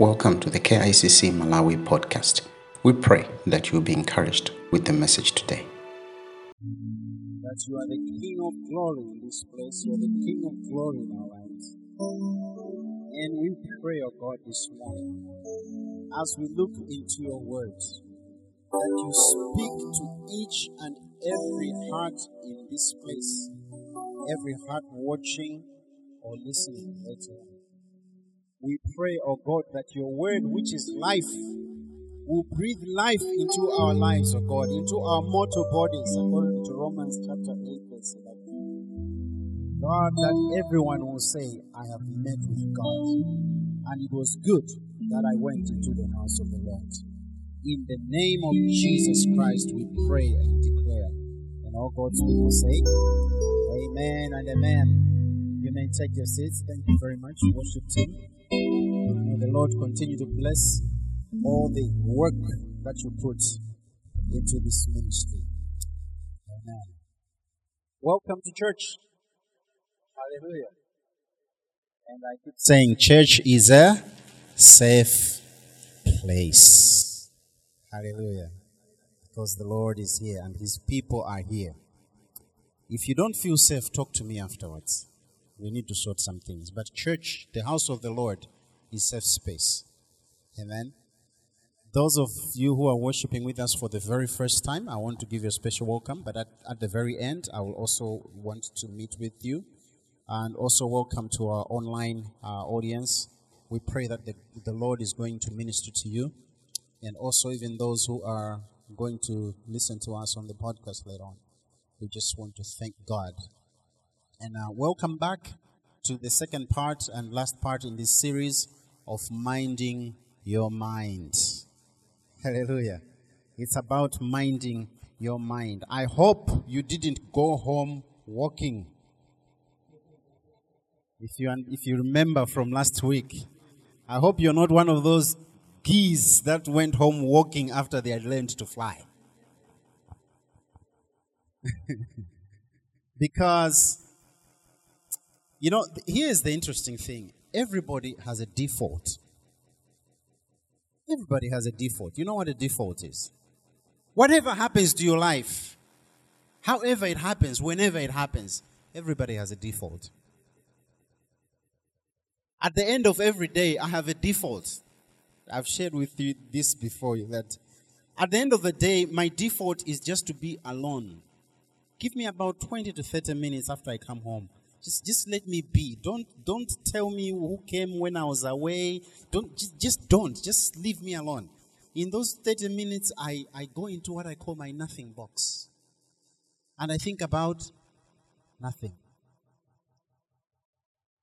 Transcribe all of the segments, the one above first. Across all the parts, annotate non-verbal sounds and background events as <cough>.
Welcome to the KICC Malawi podcast. We pray that you'll be encouraged with the message today. that you are the King of glory in this place. You are the King of glory in our lives. And we pray, O God, this morning, as we look into your words, that you speak to each and every heart in this place, every heart watching or listening later. We pray, O God, that your word, which is life, will breathe life into our lives, O God, into our mortal bodies, according to Romans chapter 8, verse 11. God, that everyone will say, I have met with God, and it was good that I went into the house of the Lord. In the name of Jesus Christ, we pray and declare. And all God's people say, Amen and Amen. May take your seats. Thank you very much, worship team. May the Lord continue to bless all the work that you put into this ministry. Amen. Welcome to church. Hallelujah. And I keep saying, church is a safe place. Hallelujah. Because the Lord is here and his people are here. If you don't feel safe, talk to me afterwards. We need to sort some things. But church, the house of the Lord, is safe space. Amen. Those of you who are worshiping with us for the very first time, I want to give you a special welcome. But at, at the very end, I will also want to meet with you. And also, welcome to our online uh, audience. We pray that the, the Lord is going to minister to you. And also, even those who are going to listen to us on the podcast later on. We just want to thank God. And uh, welcome back to the second part and last part in this series of minding your mind. <laughs> Hallelujah. It's about minding your mind. I hope you didn't go home walking. If you, if you remember from last week, I hope you're not one of those geese that went home walking after they had learned to fly. <laughs> because, you know, here's the interesting thing everybody has a default. Everybody has a default. You know what a default is? Whatever happens to your life, however it happens, whenever it happens, everybody has a default. At the end of every day, I have a default. I've shared with you this before that at the end of the day, my default is just to be alone. Give me about 20 to 30 minutes after I come home. Just, just let me be. Don't, don't tell me who came when I was away. Don't, just, just don't. Just leave me alone. In those 30 minutes, I, I go into what I call my nothing box. And I think about nothing.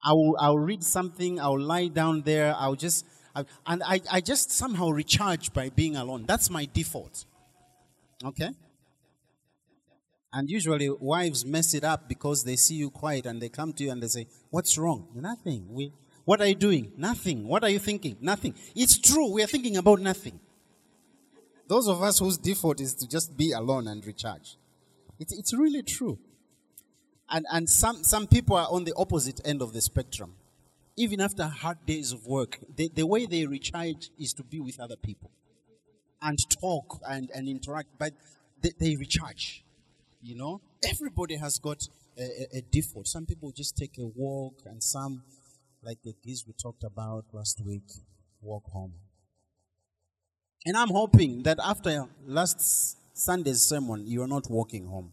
I will, I'll read something, I'll lie down there, I'll just, I, and I, I just somehow recharge by being alone. That's my default. Okay? And usually wives mess it up because they see you quiet and they come to you and they say, What's wrong? Nothing. We, what are you doing? Nothing. What are you thinking? Nothing. It's true. We are thinking about nothing. Those of us whose default is to just be alone and recharge. It's, it's really true. And, and some, some people are on the opposite end of the spectrum. Even after hard days of work, the, the way they recharge is to be with other people and talk and, and interact, but they, they recharge. You know, everybody has got a, a, default. Some people just take a walk, and some, like the geese we talked about last week, walk home. And I'm hoping that after last Sunday's sermon, you are not walking home.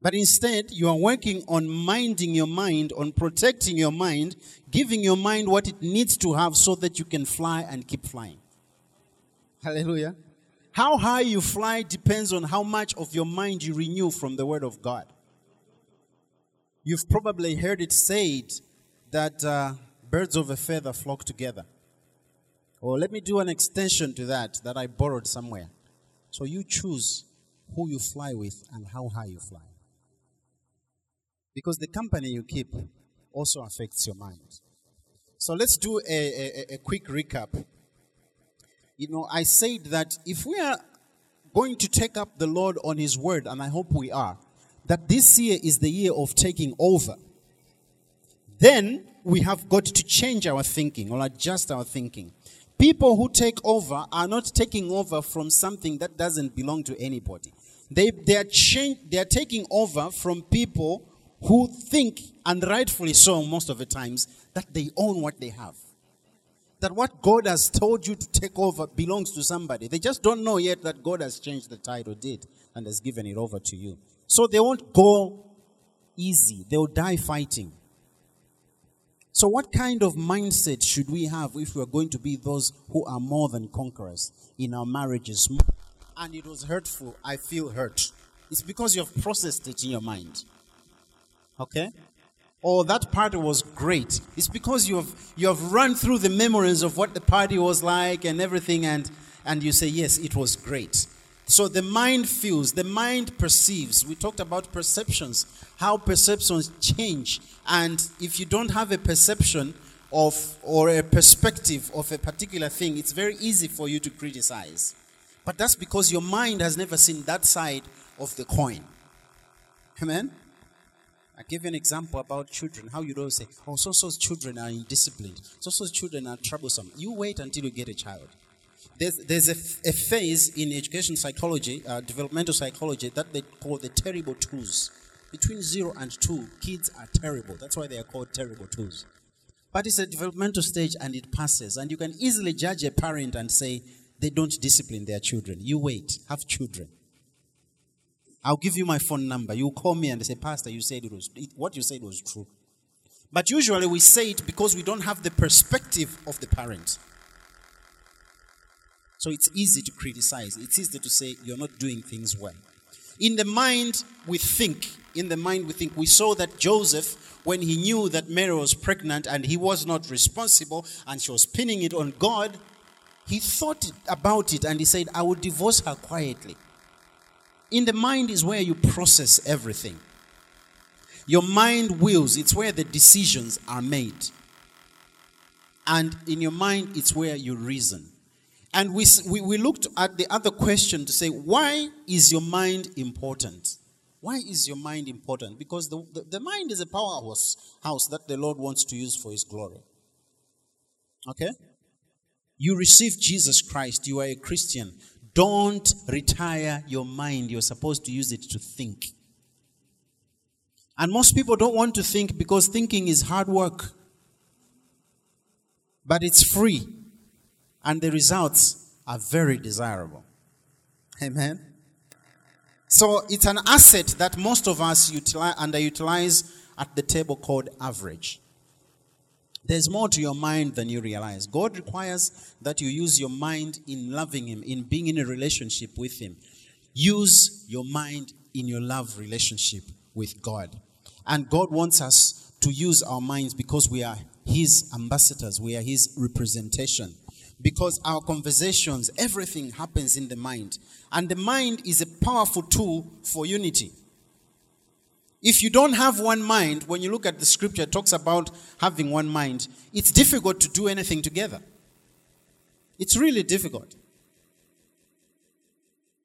But instead, you are working on minding your mind, on protecting your mind, giving your mind what it needs to have so that you can fly and keep flying. Hallelujah. How high you fly depends on how much of your mind you renew from the Word of God. You've probably heard it said that uh, birds of a feather flock together. Or let me do an extension to that that I borrowed somewhere. So you choose who you fly with and how high you fly. Because the company you keep also affects your mind. So let's do a, a, a quick recap you know, I said that if we are going to take up the Lord on His word, and I hope we are, that this year is the year of taking over. then we have got to change our thinking or adjust our thinking. People who take over are not taking over from something that doesn't belong to anybody. They, they, are change, they are taking over from people who think, and rightfully so most of the times, that they own what they have. That what God has told you to take over belongs to somebody. They just don't know yet that God has changed the title deed and has given it over to you. So they won't go easy. They'll die fighting. So, what kind of mindset should we have if we are going to be those who are more than conquerors in our marriages? And it was hurtful. I feel hurt. It's because you have processed it in your mind. Okay? Or that party was great. It's because you have you have run through the memories of what the party was like and everything, and and you say, yes, it was great. So the mind feels, the mind perceives. We talked about perceptions, how perceptions change. And if you don't have a perception of or a perspective of a particular thing, it's very easy for you to criticize. But that's because your mind has never seen that side of the coin. Amen? I give you an example about children. How you don't say, oh, so so's children are indisciplined. So so's children are troublesome. You wait until you get a child. There's, there's a, a phase in education psychology, uh, developmental psychology, that they call the terrible twos. Between zero and two, kids are terrible. That's why they are called terrible twos. But it's a developmental stage and it passes. And you can easily judge a parent and say, they don't discipline their children. You wait, have children. I'll give you my phone number. You call me and say, Pastor, you said it was what you said was true. But usually we say it because we don't have the perspective of the parent. So it's easy to criticize. It's easy to say you're not doing things well. In the mind, we think. In the mind, we think. We saw that Joseph, when he knew that Mary was pregnant and he was not responsible and she was pinning it on God, he thought about it and he said, I will divorce her quietly. In the mind is where you process everything. Your mind wills, it's where the decisions are made. And in your mind, it's where you reason. And we, we, we looked at the other question to say, why is your mind important? Why is your mind important? Because the, the, the mind is a powerhouse house that the Lord wants to use for His glory. Okay? You receive Jesus Christ, you are a Christian. Don't retire your mind. You're supposed to use it to think. And most people don't want to think because thinking is hard work. But it's free and the results are very desirable. Amen. So it's an asset that most of us utilize, underutilize at the table called average. There's more to your mind than you realize. God requires that you use your mind in loving Him, in being in a relationship with Him. Use your mind in your love relationship with God. And God wants us to use our minds because we are His ambassadors, we are His representation because our conversations, everything happens in the mind. And the mind is a powerful tool for unity. If you don't have one mind, when you look at the scripture, it talks about having one mind, it's difficult to do anything together. It's really difficult.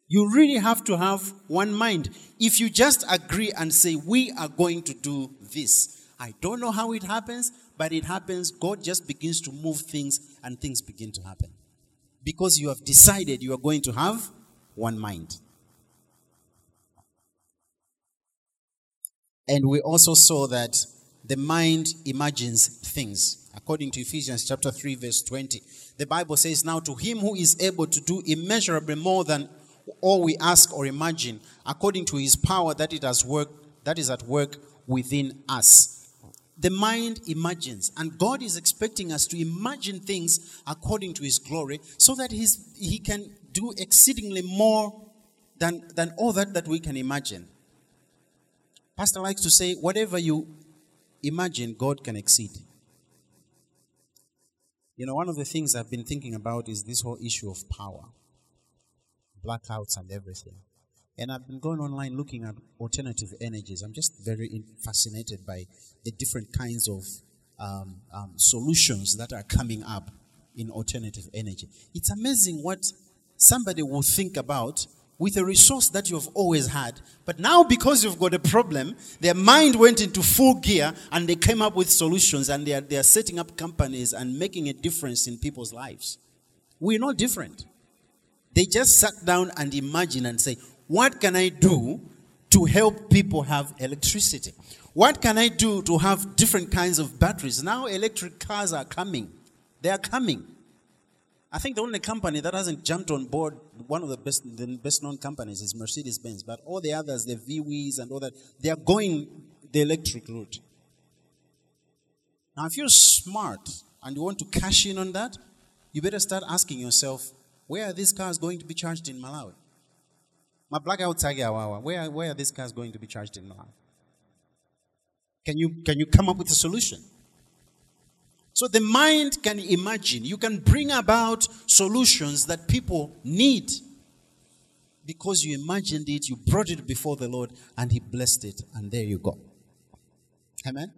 You really have to have one mind. If you just agree and say, We are going to do this, I don't know how it happens, but it happens. God just begins to move things and things begin to happen. Because you have decided you are going to have one mind. And we also saw that the mind imagines things. According to Ephesians chapter 3 verse 20, the Bible says, "Now to him who is able to do immeasurably more than all we ask or imagine, according to his power that it has work that is at work within us." the mind imagines. And God is expecting us to imagine things according to His glory so that he's, He can do exceedingly more than, than all that, that we can imagine. Pastor likes to say, whatever you imagine, God can exceed. You know, one of the things I've been thinking about is this whole issue of power, blackouts, and everything. And I've been going online looking at alternative energies. I'm just very fascinated by the different kinds of um, um, solutions that are coming up in alternative energy. It's amazing what somebody will think about with a resource that you've always had. But now, because you've got a problem, their mind went into full gear and they came up with solutions and they are, they are setting up companies and making a difference in people's lives. We're not different. They just sat down and imagined and say, What can I do to help people have electricity? What can I do to have different kinds of batteries? Now, electric cars are coming. They are coming. I think the only company that hasn't jumped on board, one of the best, the best known companies is Mercedes Benz. But all the others, the VWs and all that, they are going the electric route. Now, if you're smart and you want to cash in on that, you better start asking yourself, where are these cars going to be charged in Malawi? My blackout Tagiawawa, where, where are these cars going to be charged in Malawi? Can you, can you come up with a solution? So the mind can imagine. You can bring about solutions that people need because you imagined it, you brought it before the Lord, and He blessed it, and there you go. Amen.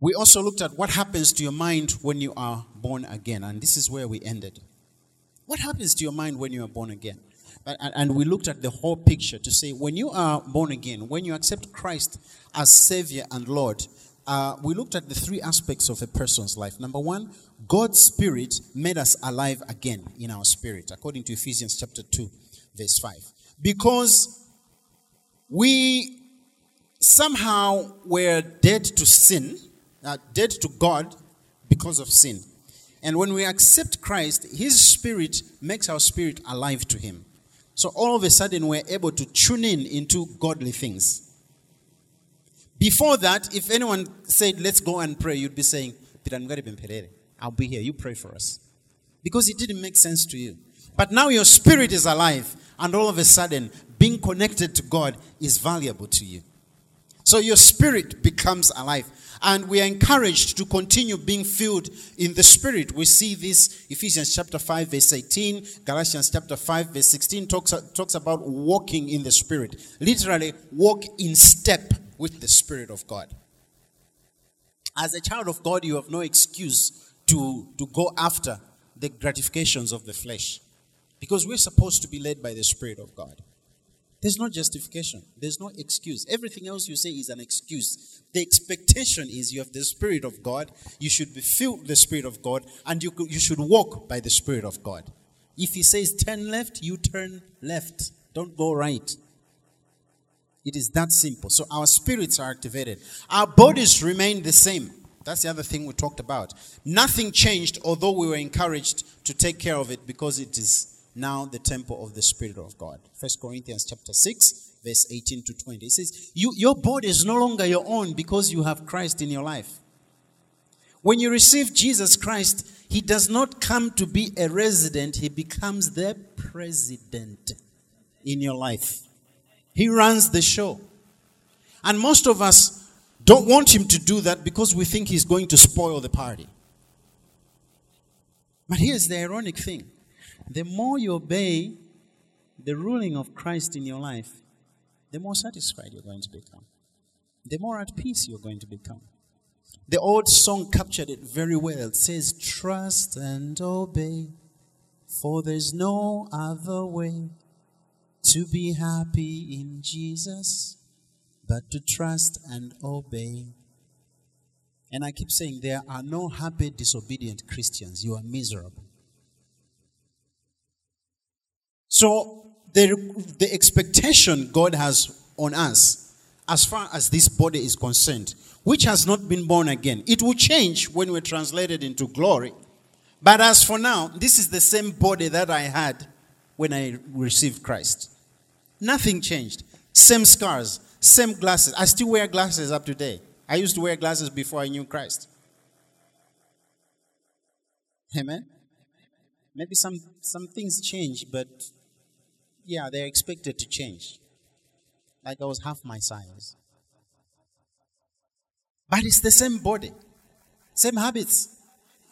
We also looked at what happens to your mind when you are born again, and this is where we ended. What happens to your mind when you are born again? And we looked at the whole picture to say when you are born again, when you accept Christ as Savior and Lord, uh, we looked at the three aspects of a person's life. Number one, God's Spirit made us alive again in our spirit, according to Ephesians chapter 2, verse 5. Because we somehow were dead to sin, uh, dead to God because of sin. And when we accept Christ, His Spirit makes our spirit alive to Him. So all of a sudden, we're able to tune in into godly things. Before that, if anyone said, let's go and pray, you'd be saying, I'll be here. You pray for us. Because it didn't make sense to you. But now your spirit is alive, and all of a sudden, being connected to God is valuable to you. So your spirit becomes alive. And we are encouraged to continue being filled in the Spirit. We see this Ephesians chapter 5, verse 18, Galatians chapter 5, verse 16 talks, talks about walking in the Spirit. Literally, walk in step with the Spirit of God. As a child of God, you have no excuse to, to go after the gratifications of the flesh because we're supposed to be led by the Spirit of God. There's no justification. There's no excuse. Everything else you say is an excuse. The expectation is you have the Spirit of God. You should be filled with the Spirit of God, and you, you should walk by the Spirit of God. If He says turn left, you turn left. Don't go right. It is that simple. So our spirits are activated. Our bodies remain the same. That's the other thing we talked about. Nothing changed, although we were encouraged to take care of it because it is now the temple of the Spirit of God. First Corinthians chapter 6, verse 18 to 20. It says, you, Your body is no longer your own because you have Christ in your life. When you receive Jesus Christ, He does not come to be a resident, He becomes the president in your life. He runs the show. And most of us don't want Him to do that because we think He's going to spoil the party. But here's the ironic thing the more you obey the ruling of Christ in your life, the more satisfied you're going to become. The more at peace you're going to become. The old song captured it very well. It says, Trust and obey, for there's no other way to be happy in Jesus but to trust and obey. And I keep saying, there are no happy, disobedient Christians. You are miserable. So the, the expectation God has on us, as far as this body is concerned, which has not been born again, it will change when we're translated into glory. But as for now, this is the same body that I had when I received Christ. Nothing changed. Same scars, same glasses. I still wear glasses up to date. I used to wear glasses before I knew Christ. Amen. Maybe some some things change, but yeah, they're expected to change. Like I was half my size. But it's the same body, same habits.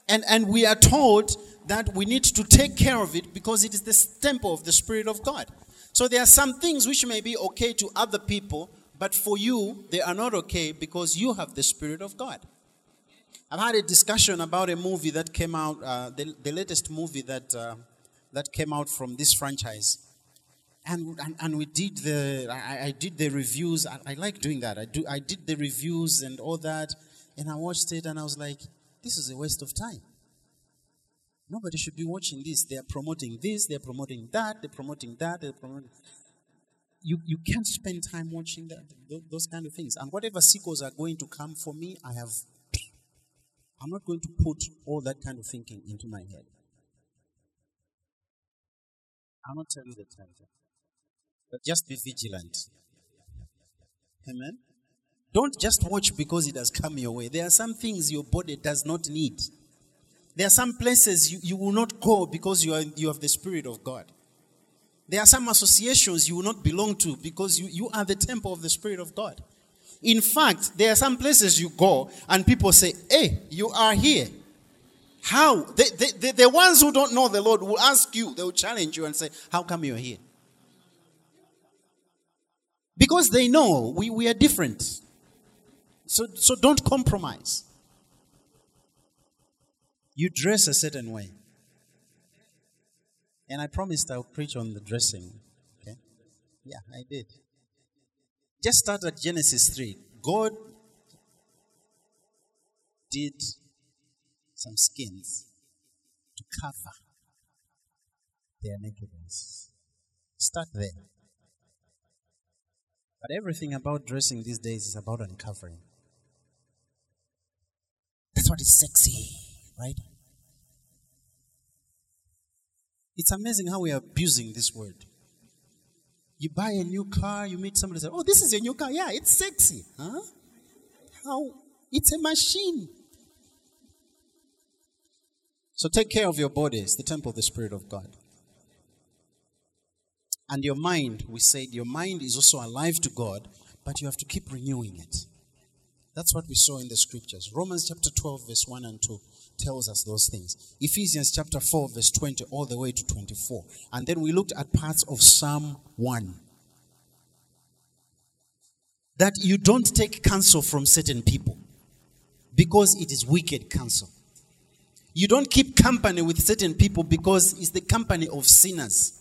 And, and we are told that we need to take care of it because it is the temple of the Spirit of God. So there are some things which may be okay to other people, but for you, they are not okay because you have the Spirit of God. I've had a discussion about a movie that came out, uh, the, the latest movie that uh, that came out from this franchise. And, and, and we did the, I, I did the reviews. I, I like doing that. I, do, I did the reviews and all that. And I watched it and I was like, this is a waste of time. Nobody should be watching this. They are promoting this, they're promoting that, they're promoting that, they're promoting. You, you can't spend time watching that, those kind of things. And whatever sequels are going to come for me, I have. I'm not going to put all that kind of thinking into my head. I'll not tell you the title. But just be vigilant. Amen. Don't just watch because it has come your way. There are some things your body does not need. There are some places you, you will not go because you, are, you have the Spirit of God. There are some associations you will not belong to because you, you are the temple of the Spirit of God. In fact, there are some places you go and people say, Hey, you are here. How? The, the, the, the ones who don't know the Lord will ask you, they will challenge you and say, How come you're here? Because they know we, we are different. So, so don't compromise. You dress a certain way. And I promised I'll preach on the dressing. Okay? Yeah, I did. Just start at Genesis 3. God did some skins to cover their nakedness. Start there. But everything about dressing these days is about uncovering. That's what is sexy, right? It's amazing how we are abusing this word. You buy a new car, you meet somebody say, Oh, this is your new car. Yeah, it's sexy. Huh? How? It's a machine. So take care of your body. It's the temple of the Spirit of God. And your mind, we said, your mind is also alive to God, but you have to keep renewing it. That's what we saw in the scriptures. Romans chapter 12, verse 1 and 2 tells us those things. Ephesians chapter 4, verse 20, all the way to 24. And then we looked at parts of Psalm 1. That you don't take counsel from certain people because it is wicked counsel. You don't keep company with certain people because it's the company of sinners.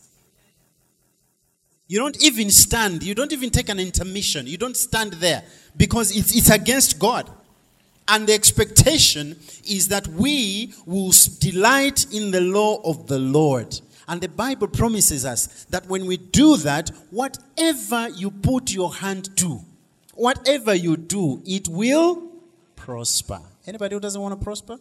You don't even stand, you don't even take an intermission, you don't stand there because it's, it's against God. And the expectation is that we will delight in the law of the Lord. And the Bible promises us that when we do that, whatever you put your hand to, whatever you do, it will prosper. Anybody who doesn't want to prosper?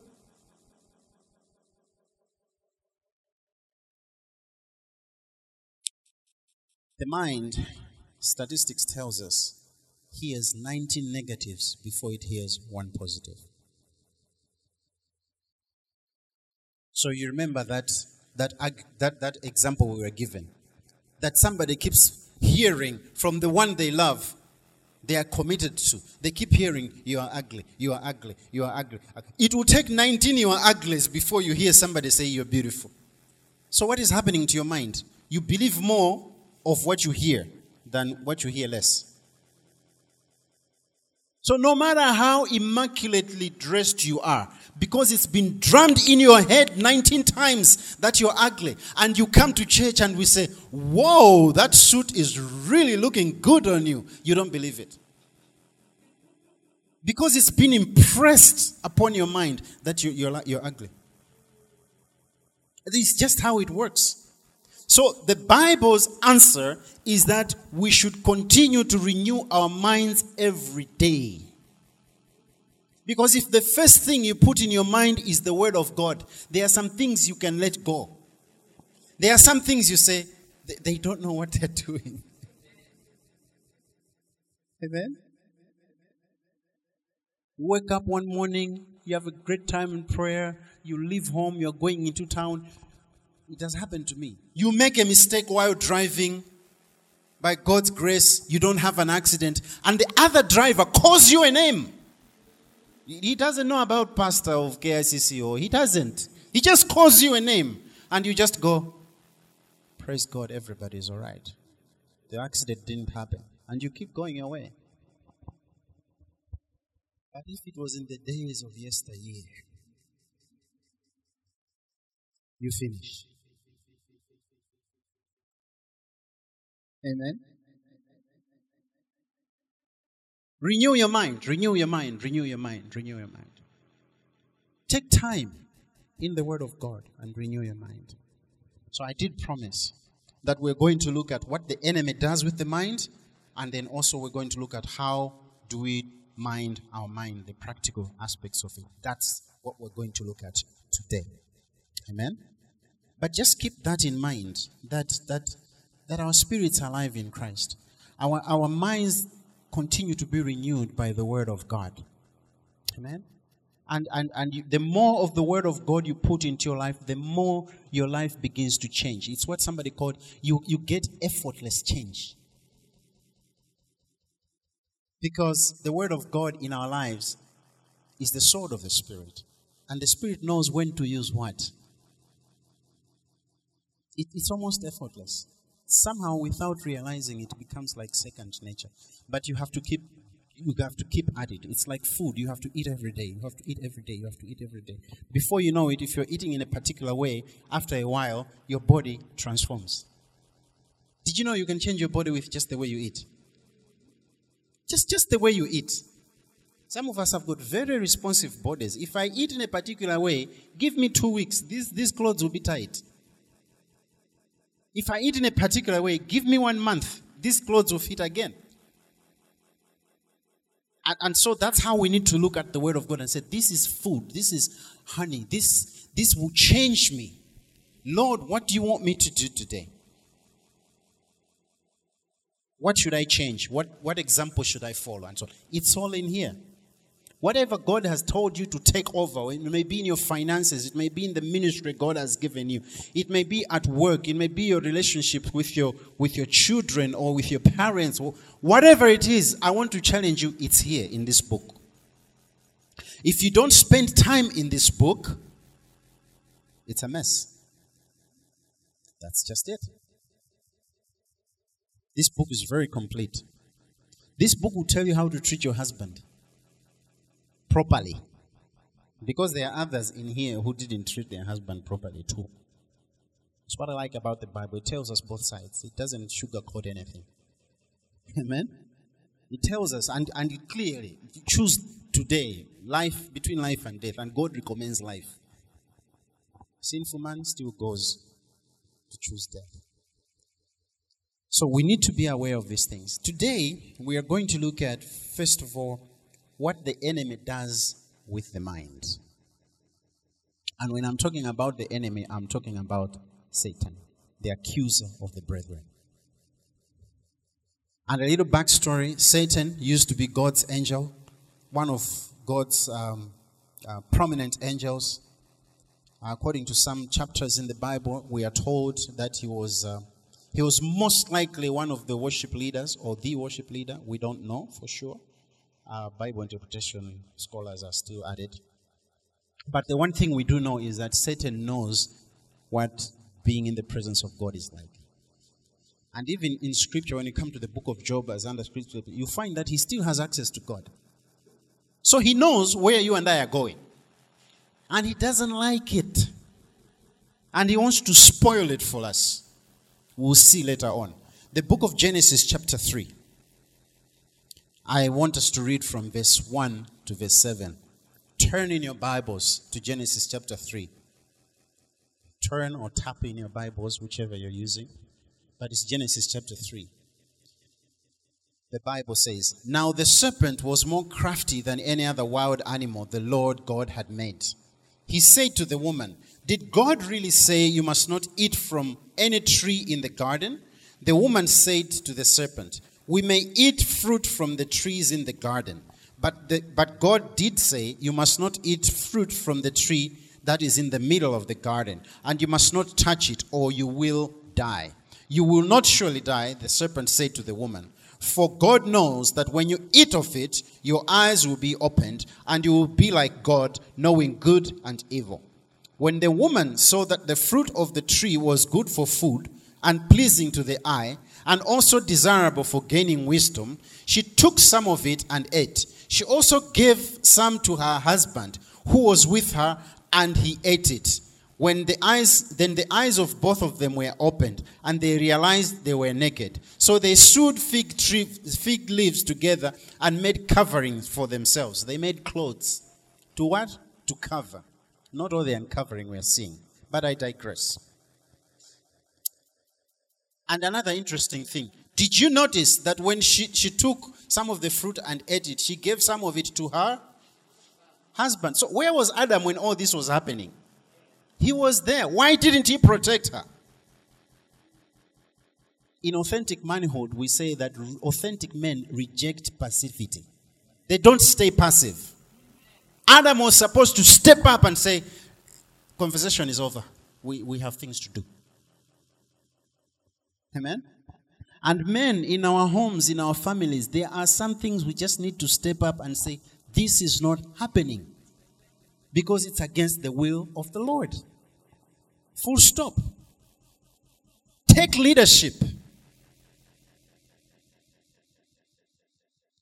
The mind, statistics tells us, hears 19 negatives before it hears one positive. So you remember that that that that example we were given that somebody keeps hearing from the one they love they are committed to. They keep hearing you are ugly you are ugly you are ugly. It will take 19 you are uglies before you hear somebody say you're beautiful. So what is happening to your mind? You believe more of what you hear than what you hear less so, no matter how immaculately dressed you are, because it's been drummed in your head 19 times that you're ugly, and you come to church and we say, Whoa, that suit is really looking good on you, you don't believe it. Because it's been impressed upon your mind that you, you're, you're ugly. It's just how it works. So, the Bible's answer is that we should continue to renew our minds every day. Because if the first thing you put in your mind is the Word of God, there are some things you can let go. There are some things you say, they don't know what they're doing. <laughs> Amen? Wake up one morning, you have a great time in prayer, you leave home, you're going into town, it has happened to me. You make a mistake while driving. By God's grace, you don't have an accident. And the other driver calls you a name. He doesn't know about pastor of KICC or he doesn't. He just calls you a name. And you just go, praise God, everybody's all right. The accident didn't happen. And you keep going away. But if it was in the days of yesteryear, you finish. Amen. Renew your mind, renew your mind, renew your mind, renew your mind. Take time in the Word of God and renew your mind. So I did promise that we're going to look at what the enemy does with the mind, and then also we're going to look at how do we mind our mind, the practical aspects of it. That's what we're going to look at today. Amen. But just keep that in mind that that that our spirits are alive in Christ. Our our minds continue to be renewed by the word of God. Amen. And and and you, the more of the word of God you put into your life, the more your life begins to change. It's what somebody called you you get effortless change. Because the word of God in our lives is the sword of the spirit. And the spirit knows when to use what it, it's almost effortless. Somehow, without realizing, it becomes like second nature. But you have to keep you have to keep at it. It's like food. You have to eat every day. You have to eat every day. You have to eat every day. Before you know it, if you're eating in a particular way, after a while, your body transforms. Did you know you can change your body with just the way you eat? Just, just the way you eat. Some of us have got very responsive bodies. If I eat in a particular way, give me two weeks. These, these clothes will be tight. If I eat in a particular way, give me one month. These clothes will fit again. And, and, so that's how we need to look at the word of God and say, This is food, this is honey, this, this will change me. Lord, what do you want me to do today? What should I change? What, what example should I follow? And so it's all in here. Whatever God has told you to take over, it may be in your finances, it may be in the ministry God has given you, it may be at work, it may be your relationship with your with your children or with your parents, or whatever it is, I want to challenge you, it's here in this book. If you don't spend time in this book, it's a mess. That's just it. This book is very complete. This book will tell you how to treat your husband properly. Because there are others in here who didn't treat their husband properly too. That's what I like about the Bible. It tells us both sides. It doesn't sugarcoat anything. <laughs> Amen. It tells us, and, and it clearly, choose today, life between life and death, and God recommends life. Sinful man still goes to choose death. So we need to be aware of these things. Today, we are going to look at, first of all, what the enemy does with the mind. And when I'm talking about the enemy, I'm talking about Satan, the accuser of the brethren. And a little backstory Satan used to be God's angel, one of God's um, uh, prominent angels. According to some chapters in the Bible, we are told that he was, uh, he was most likely one of the worship leaders or the worship leader. We don't know for sure uh, Bible interpretation scholars are still it. But the one thing we do know is that Satan knows what being in the presence of God is like. And even in scripture, when you come to the book of Job as under scripture, you find that he still has access to God. So he knows where you and I are going. And he doesn't like it. And he wants to spoil it for us. We'll see later on. The book of Genesis, chapter 3. I want us to read from verse 1 to verse 7. Turn in your Bibles to Genesis chapter 3. Turn or tap in your Bibles, whichever you're using. But it's Genesis chapter 3. The Bible says, Now the serpent was more crafty than any other wild animal the Lord God had made. He said to the woman, Did God really say you must not eat from any tree in the garden? The woman said to the serpent, we may eat fruit from the trees in the garden. But, the, but God did say, You must not eat fruit from the tree that is in the middle of the garden, and you must not touch it, or you will die. You will not surely die, the serpent said to the woman. For God knows that when you eat of it, your eyes will be opened, and you will be like God, knowing good and evil. When the woman saw that the fruit of the tree was good for food and pleasing to the eye, and also desirable for gaining wisdom, she took some of it and ate. She also gave some to her husband, who was with her, and he ate it. When the eyes, then the eyes of both of them were opened, and they realized they were naked. So they sewed fig, tree, fig leaves together and made coverings for themselves. They made clothes. To what? To cover. Not all the uncovering we are seeing. But I digress. And another interesting thing. Did you notice that when she, she took some of the fruit and ate it, she gave some of it to her husband? So where was Adam when all this was happening? He was there. Why didn't he protect her? In authentic manhood, we say that authentic men reject passivity. They don't stay passive. Adam was supposed to step up and say, Conversation is over. We, we have things to do. Amen? And men in our homes, in our families, there are some things we just need to step up and say, This is not happening because it's against the will of the Lord. Full stop. Take leadership.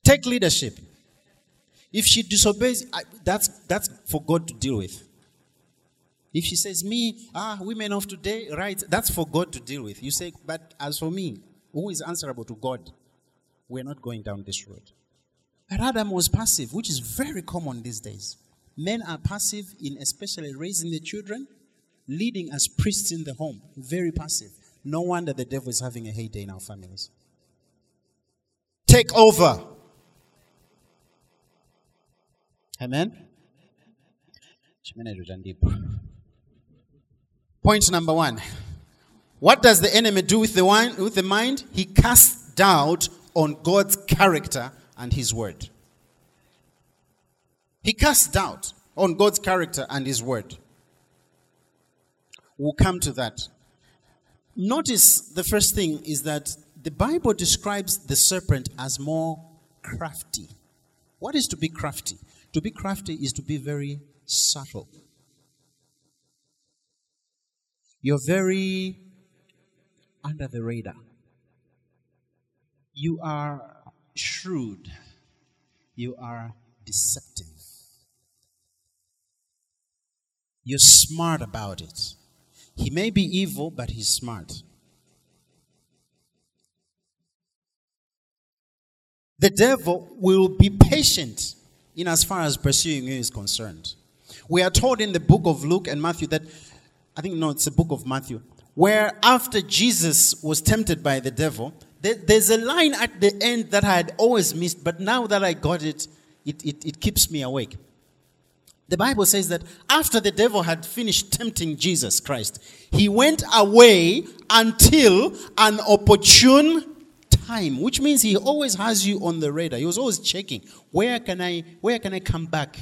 Take leadership. If she disobeys, that's, that's for God to deal with. If she says, Me, ah, women of today, right, that's for God to deal with. You say, But as for me, who is answerable to God, we're not going down this road. But Adam was passive, which is very common these days. Men are passive in especially raising the children, leading as priests in the home. Very passive. No wonder the devil is having a heyday in our families. Take over. Amen. Point number one. What does the enemy do with the, wine, with the mind? He casts doubt on God's character and his word. He casts doubt on God's character and his word. We'll come to that. Notice the first thing is that the Bible describes the serpent as more crafty. What is to be crafty? To be crafty is to be very subtle. You're very under the radar. You are shrewd. You are deceptive. You're smart about it. He may be evil, but he's smart. The devil will be patient in as far as pursuing you is concerned. We are told in the book of Luke and Matthew that, I think, no, it's the book of Matthew, where after Jesus was tempted by the devil, there's a line at the end that I had always missed, but now that I got it, it, it, it keeps me awake. The Bible says that after the devil had finished tempting Jesus Christ, he went away until an opportune time, which means he always has you on the radar. He was always checking, where can I, where can I come back?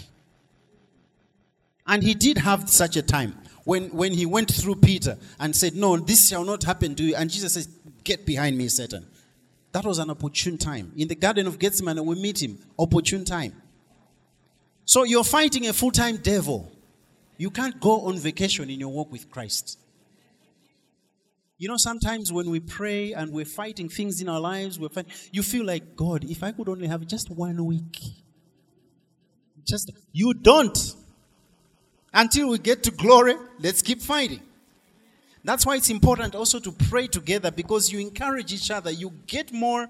And he did have such a time when, when he went through Peter and said, No, this shall not happen to you. And Jesus says, Get behind me, Satan. That was an opportune time. In the Garden of Gethsemane, we meet him. Opportune time. So you're fighting a full time devil. You can't go on vacation in your walk with Christ. You know, sometimes when we pray and we're fighting things in our lives, we're fight, you feel like, God, if I could only have just one week. Just, you don't. Until we get to glory, let's keep fighting. That's why it's important also to pray together because you encourage each other. You get more,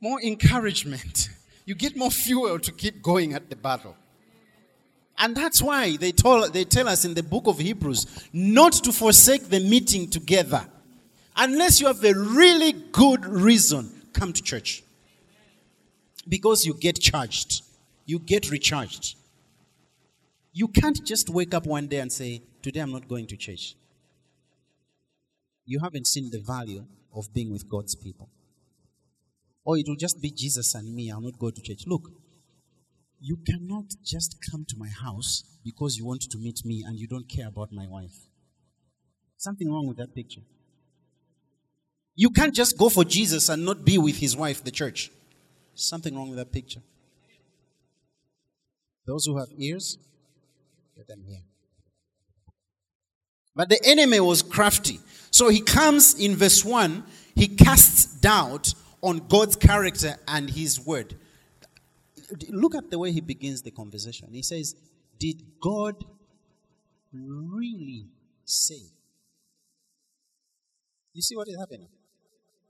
more encouragement. <laughs> You get more fuel to keep going at the battle. And that's why they, told, they tell us in the book of Hebrews not to forsake the meeting together. Unless you have a really good reason, come to church. Because you get charged, you get recharged. You can't just wake up one day and say, Today I'm not going to church. You haven't seen the value of being with God's people. Or it will just be Jesus and me, I'll not go to church. Look, you cannot just come to my house because you want to meet me and you don't care about my wife. Something wrong with that picture. You can't just go for Jesus and not be with his wife, the church. Something wrong with that picture. Those who have ears, But the enemy was crafty. So he comes in verse 1, he casts doubt on God's character and his word. Look at the way he begins the conversation. He says, Did God really say? You see what is happening?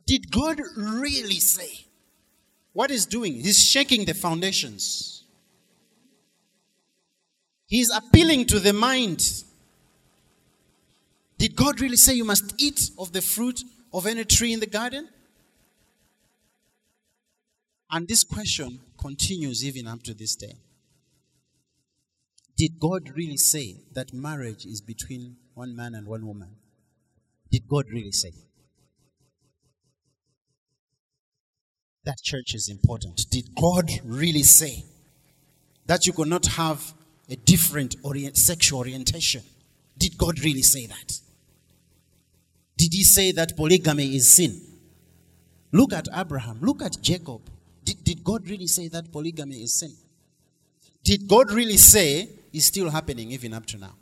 Did God really say? What he's doing, he's shaking the foundations. He's appealing to the mind. Did God really say you must eat of the fruit of any tree in the garden? And this question continues even up to this day. Did God really say that marriage is between one man and one woman? Did God really say? That church is important. Did God really say that you could not have a different orient, sexual orientation? Did God really say that? Did he say that polygamy is sin? Look at Abraham. Look at Jacob. Did, did God really say that polygamy is sin? Did God really say it's still happening even up to now?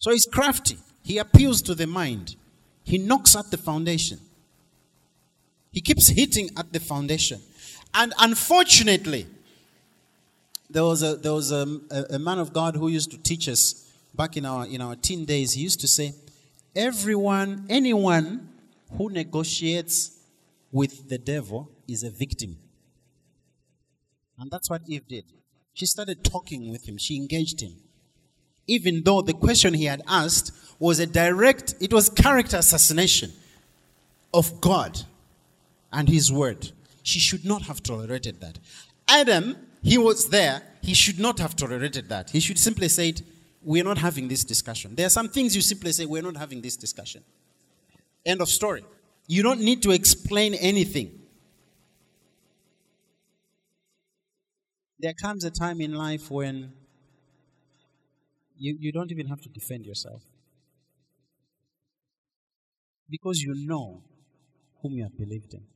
So he's crafty. He appeals to the mind. He knocks at the foundation. He keeps hitting at the foundation. And unfortunately, there was a, there was a, a, man of God who used to teach us back in our, in our teen days. He used to say, Everyone, anyone who negotiates with the devil is a victim. And that's what Eve did. She started talking with him, she engaged him. Even though the question he had asked was a direct, it was character assassination of God and his word. She should not have tolerated that. Adam, he was there, he should not have tolerated that. He should simply say, We're not having this discussion. There are some things you simply say, We're not having this discussion. End of story. You don't need to explain anything. There comes a time in life when you, you don't even have to defend yourself. Because you know whom you have believed in.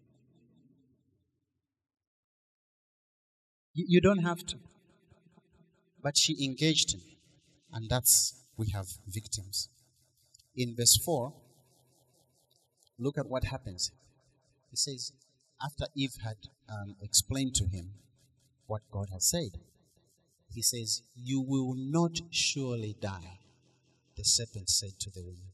You, you don't have to. But she engaged him. And that's, we have victims. In verse 4, look at what happens. He says, after Eve had um, explained to him what God has said, he says, You will not surely die, the serpent said to the woman.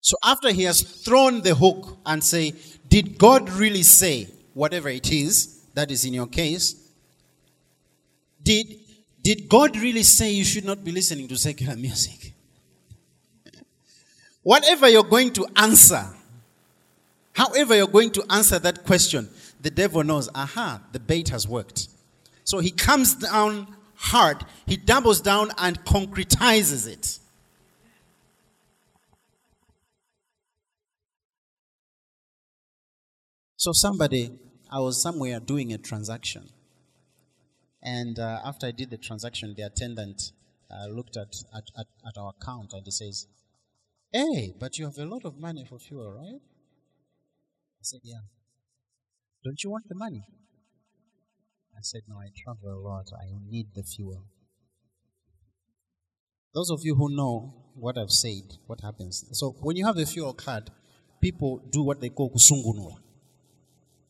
So after he has thrown the hook and say, Did God really say whatever it is that is in your case? Did, did God really say you should not be listening to secular music? Whatever you're going to answer, however you're going to answer that question, the devil knows, aha, the bait has worked. So he comes down hard, he doubles down and concretizes it. So somebody, I was somewhere doing a transaction. And uh, after I did the transaction, the attendant uh, looked at, at, at, at our account and he says, Hey, but you have a lot of money for fuel, right? I said, Yeah. Don't you want the money? I said, No, I travel a lot. I need the fuel. Those of you who know what I've said, what happens. So when you have a fuel card, people do what they call kusungunula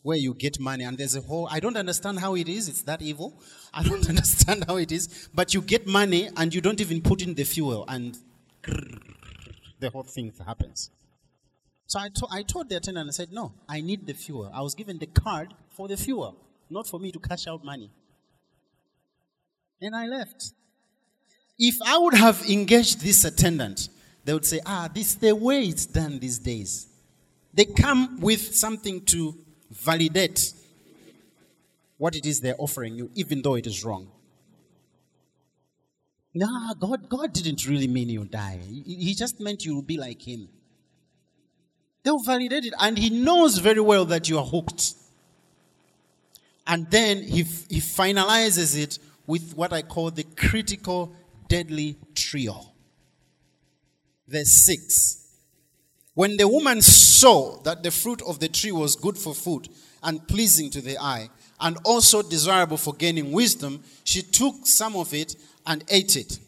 where you get money and there's a whole i don't understand how it is it's that evil. I don't <laughs> understand how it is but you get money and you don't even put in the fuel and the whole thing happens. So I, to, I told the attendant i said no i need the fuel. I was given the card for the fuel not for me to cash out money. And i left. If i would have engaged this attendant they would say ah this is the way it's done these days they come with something to validate what it is they're offering you, even though it is wrong. Nah, God, God didn't really mean you die. He, just meant you will be like Him. They'll validate it, and He knows very well that you are hooked. And then He, he finalizes it with what I call the critical deadly trio. Verse 6. When the woman saw that the fruit of the tree was good for food and pleasing to the eye, and also desirable for gaining wisdom, she took some of it and ate it.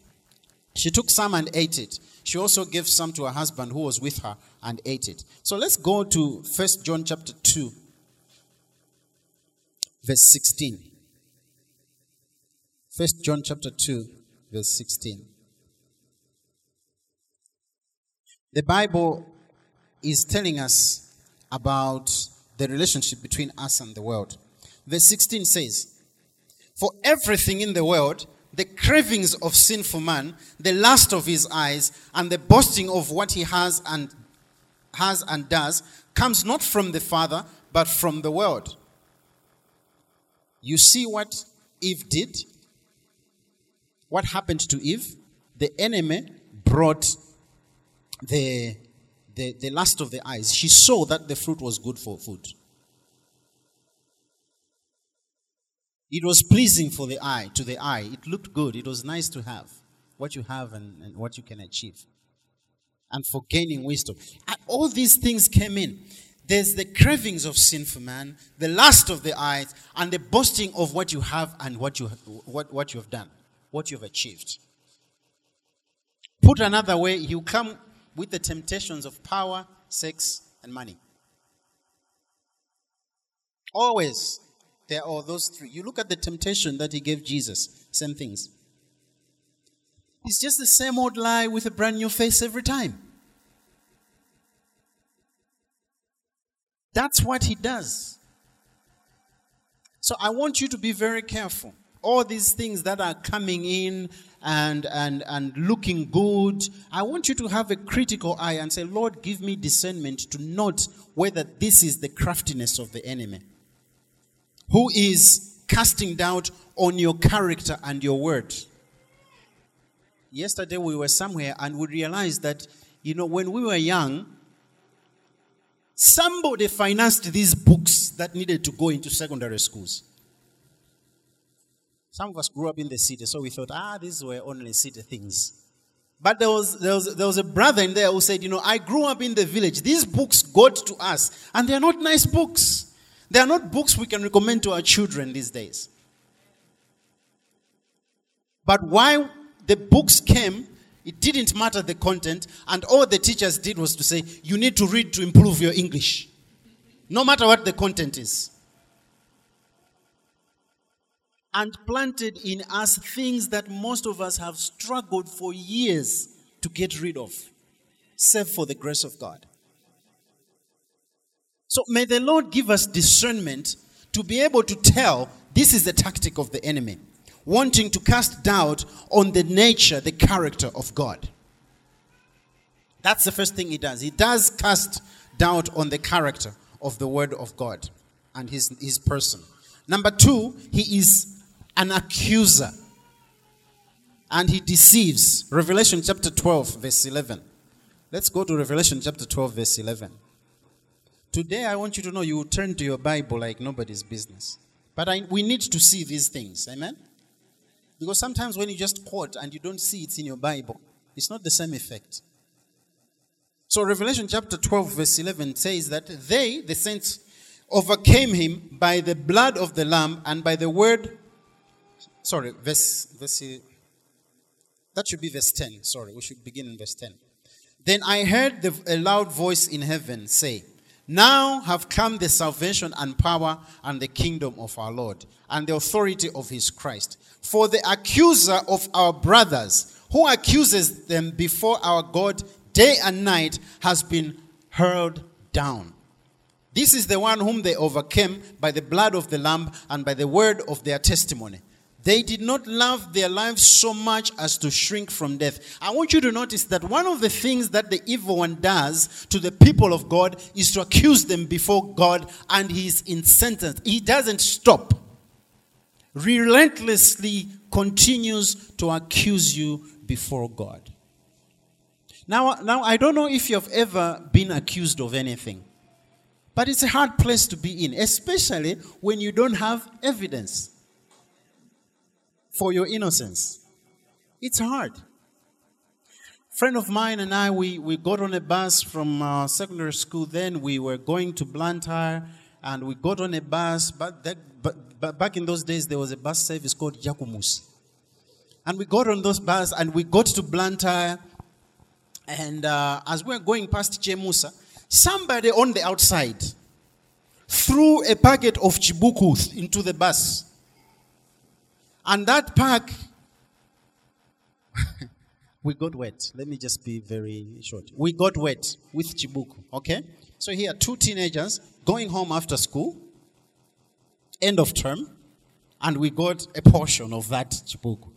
She took some and ate it. She also gave some to her husband who was with her and ate it. So let's go to 1 John chapter 2, verse 16. First John chapter 2, verse 16. The Bible is telling us about the relationship between us and the world. Verse 16 says, For everything in the world, the cravings of sinful man, the lust of his eyes, and the boasting of what he has and has and does, comes not from the Father, but from the world. You see what Eve did? What happened to Eve? The enemy brought the, the, the lust of the eyes. She saw that the fruit was good for food. It was pleasing for the eye, to the eye. It looked good. It was nice to have what you have and, and what you can achieve. And for gaining wisdom. And all these things came in. There's the cravings of sinful man, the lust of the eyes, and the boasting of what you have and what you, what, what you have done, what you've achieved. Put another way, you come with the temptations of power, sex, and money. Always, there are those three. You look at the temptation that he gave Jesus, same things. It's just the same old lie with a brand new face every time. That's what he does. So I want you to be very careful. All these things that are coming in and, and, and looking good, I want you to have a critical eye and say, Lord, give me discernment to note whether this is the craftiness of the enemy who is casting doubt on your character and your word. Yesterday we were somewhere and we realized that, you know, when we were young, Somebody financed these books that needed to go into secondary schools. Some of us grew up in the city, so we thought, ah, these were only city things. But there was, there, was, there was a brother in there who said, you know, I grew up in the village. These books got to us, and they are not nice books. They are not books we can recommend to our children these days. But why the books came it didn't matter the content, and all the teachers did was to say, You need to read to improve your English, no matter what the content is. And planted in us things that most of us have struggled for years to get rid of, save for the grace of God. So may the Lord give us discernment to be able to tell this is the tactic of the enemy wanting to cast doubt on the nature, the character of God. That's the first thing he does. He does cast doubt on the character of the Word of God and his, his person. Number two, he is an accuser and he deceives. Revelation chapter 12, verse 11. Let's go to Revelation chapter 12, verse 11. Today, I want you to know you will turn to your Bible like nobody's business. But I, we need to see these things. Amen? Because sometimes when you just quote and you don't see it in your Bible, it's not the same effect. So Revelation chapter 12, verse 11 says that they, the saints, overcame him by the blood of the Lamb and by the word. Sorry, verse, verse that should be verse 10. Sorry, we should begin in verse 10. Then I heard the, a loud voice in heaven say, now have come the salvation and power and the kingdom of our Lord and the authority of his Christ. For the accuser of our brothers, who accuses them before our God day and night, has been hurled down. This is the one whom they overcame by the blood of the Lamb and by the word of their testimony. They did not love their lives so much as to shrink from death. I want you to notice that one of the things that the evil one does to the people of God is to accuse them before God, and he's in sentence. He doesn't stop. Relentlessly continues to accuse you before God. Now, now I don't know if you've ever been accused of anything, but it's a hard place to be in, especially when you don't have evidence for your innocence. It's hard. Friend of mine and I, we, we got on a bus from uh, secondary school. Then we were going to Blantyre, and we got on a bus. But, that, but, but back in those days, there was a bus service called Jakumus. And we got on those bus, and we got to Blantyre. And uh, as we were going past Chemusa, somebody on the outside threw a packet of chibuku into the bus. And that park, <laughs> we got wet. Let me just be very short. We got wet with Chibuku, okay? So here, two teenagers going home after school, end of term, and we got a portion of that Chibuku.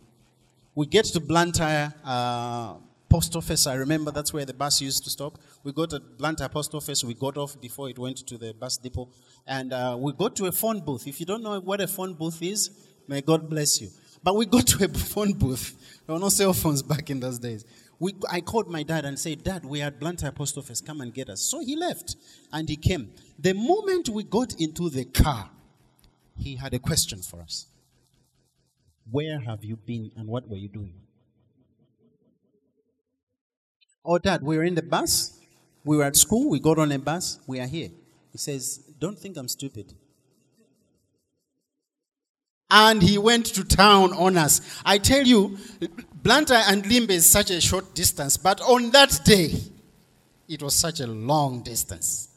We get to Blantyre uh, post office. I remember that's where the bus used to stop. We got to Blantyre post office. We got off before it went to the bus depot. And uh, we got to a phone booth. If you don't know what a phone booth is, may God bless you. But we go to a <laughs> phone booth. There were no cell phones back in those days. We, I called my dad and said, Dad, we had Blantyre post office. Come and get us. So he left and he came. The moment we got into the car, he had a question for us. Where have you been and what were you doing? Oh, Dad, we were in the bus. We were at school. We got on a bus. We are here. He says, Don't think I'm stupid. And he went to town on us. I tell you, Blantyre and Limbe is such a short distance, but on that day, it was such a long distance.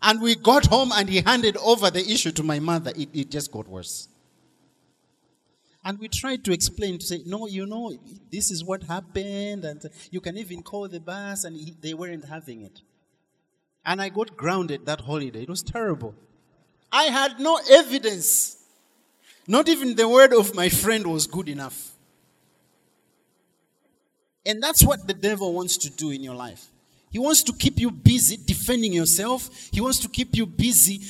And we got home and he handed over the issue to my mother. It, it just got worse. And we tried to explain to say, no, you know, this is what happened, and you can even call the bus, and he, they weren't having it. And I got grounded that holiday. It was terrible. I had no evidence. Not even the word of my friend was good enough. And that's what the devil wants to do in your life. He wants to keep you busy defending yourself. He wants to keep you busy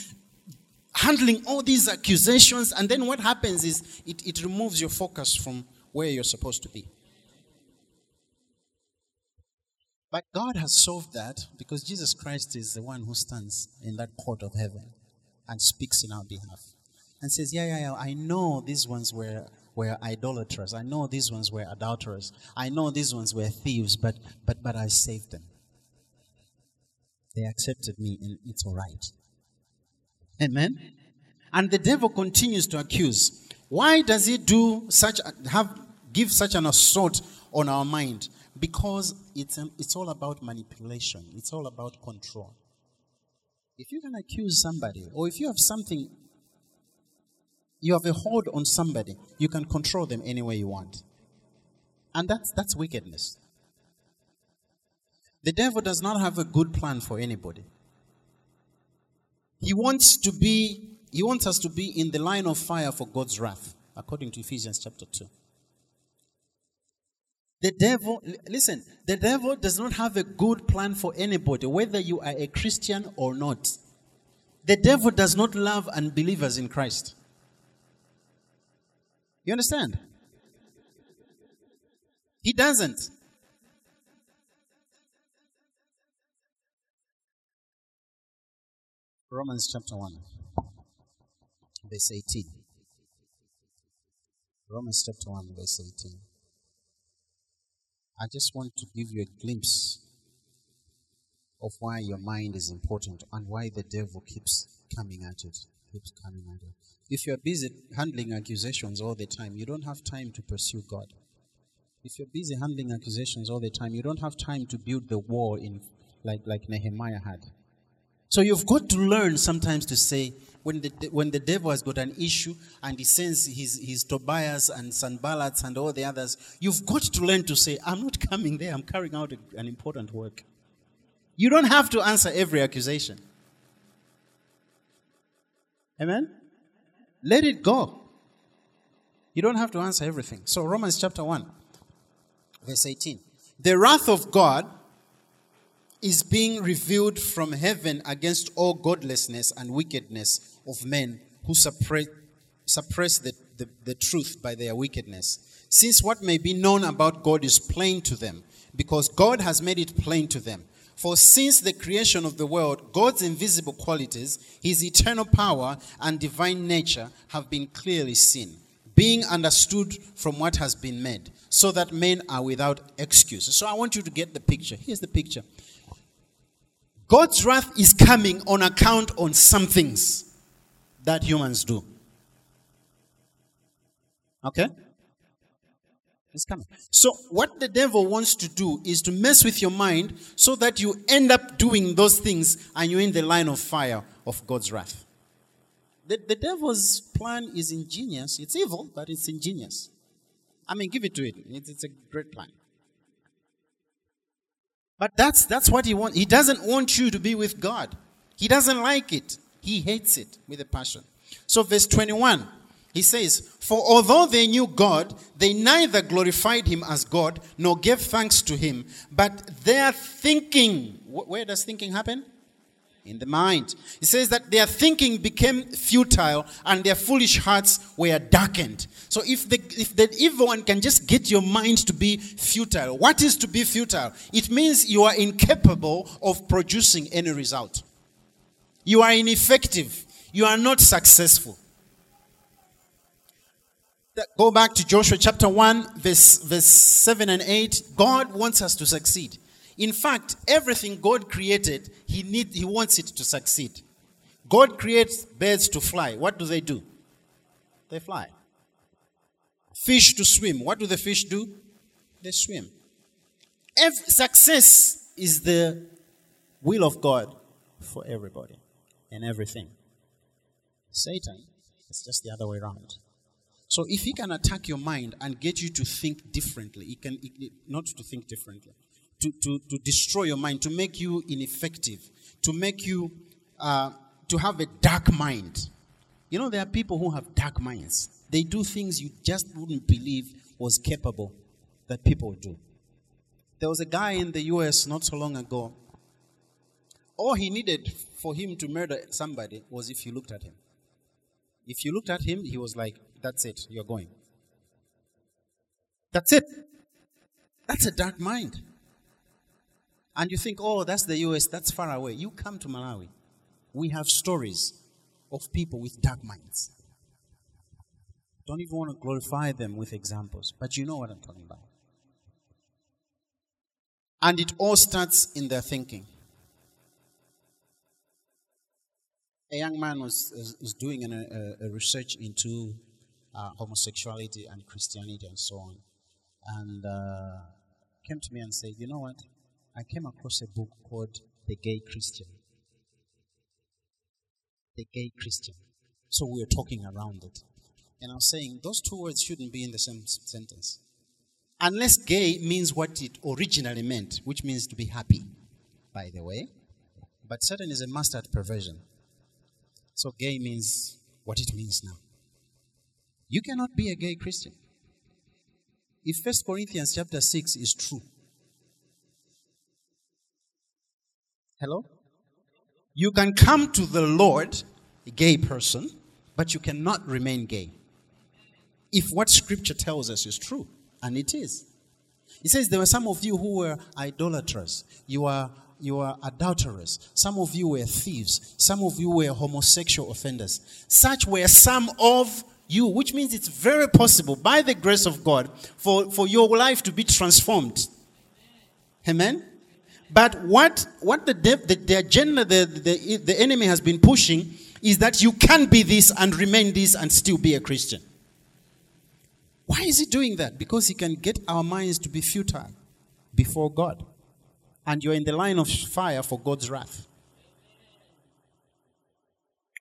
handling all these accusations, and then what happens is it, it removes your focus from where you're supposed to be. But God has solved that because Jesus Christ is the one who stands in that court of heaven and speaks in our behalf and says, Yeah, yeah, yeah, I know these ones were, were idolaters. I know these ones were adulterers. I know these ones were thieves, but, but, but I saved them. They accepted me, and it's all right. Amen. And the devil continues to accuse. Why does he do such have give such an assault on our mind? Because it's it's all about manipulation. It's all about control. If you can accuse somebody, or if you have something, you have a hold on somebody, you can control them any way you want. And that's that's wickedness. The devil does not have a good plan for anybody. He wants to be, he wants us to be in the line of fire for God's wrath, according to Ephesians chapter 2. The devil, listen, the devil does not have a good plan for anybody, whether you are a Christian or not. The devil does not love unbelievers in Christ. You understand? He doesn't. Romans chapter 1, verse 18. Romans chapter 1, verse 18. I just want to give you a glimpse of why your mind is important and why the devil keeps coming at it. Keeps coming at it. If you're busy handling accusations all the time, you don't have time to pursue God. If you're busy handling accusations all the time, you don't have time to build the wall in like, like Nehemiah had. So you've got to learn sometimes to say, when the, when the devil has got an issue and he sends his, his Tobias and Sanballat and all the others, you've got to learn to say, I'm not coming there, I'm carrying out a, an important work. You don't have to answer every accusation. Amen? Let it go. You don't have to answer everything. So, Romans chapter 1, verse 18. The wrath of God is being revealed from heaven against all godlessness and wickedness of men who suppress, suppress the, the, the truth by their wickedness. Since what may be known about God is plain to them, because God has made it plain to them. For since the creation of the world, God's invisible qualities, his eternal power and divine nature have been clearly seen, being understood from what has been made, so that men are without excuse. So I want you to get the picture. Here's the picture. God's wrath is coming on account on some things that humans do. Okay? It's coming. So, what the devil wants to do is to mess with your mind so that you end up doing those things and you're in the line of fire of God's wrath. The, the devil's plan is ingenious. It's evil, but it's ingenious. I mean, give it to it. It's, it's a great plan. But that's, that's what he wants. He doesn't want you to be with God. He doesn't like it. He hates it with a passion. So, verse 21, he says, For although they knew God, they neither glorified him as God nor gave thanks to him, but their thinking, where does thinking happen? in the mind. He says that their thinking became futile and their foolish hearts were darkened. So if the if the evil one can just get your mind to be futile, what is to be futile? It means you are incapable of producing any result. You are ineffective. You are not successful. Go back to Joshua chapter 1, verse, verse 7 and 8. God wants us to succeed. In fact, everything God created, he, need, he wants it to succeed. God creates birds to fly. What do they do? They fly. Fish to swim. What do the fish do? They swim. If success is the will of God for everybody and everything. Satan is just the other way around. So if he can attack your mind and get you to think differently, he can not to think differently to, to, to destroy your mind, to make you ineffective, to make you, uh, to have a dark mind. You know, there are people who have dark minds. They do things you just wouldn't believe was capable that people do. There was a guy in the US not so long ago. All he needed for him to murder somebody was if you looked at him. If you looked at him, he was like, That's it, you're going. That's it. That's a dark mind. And you think, oh, that's the US, that's far away. You come to Malawi. We have stories of people with dark minds. Don't even want to glorify them with examples, but you know what I'm talking about. And it all starts in their thinking. A young man was, was doing an, a, a, research into uh, homosexuality and Christianity and so on. And uh, came to me and said, You know what? I came across a book called The Gay Christian. The Gay Christian. So we were talking around it. And I was saying those two words shouldn't be in the same sentence. Unless gay means what it originally meant, which means to be happy, by the way. But Satan is a master at perversion. So gay means what it means now. You cannot be a gay Christian. If First Corinthians chapter 6 is true, Hello? You can come to the Lord, a gay person, but you cannot remain gay. If what scripture tells us is true, and it is. It says there were some of you who were idolaters. You are you are adulterers. Some of you were thieves. Some of you were homosexual offenders. Such were some of you, which means it's very possible by the grace of God for, for your life to be transformed. Amen? But what, what the, the, the agenda the, the, the enemy has been pushing is that you can be this and remain this and still be a Christian. Why is he doing that? Because he can get our minds to be futile before God. And you're in the line of fire for God's wrath.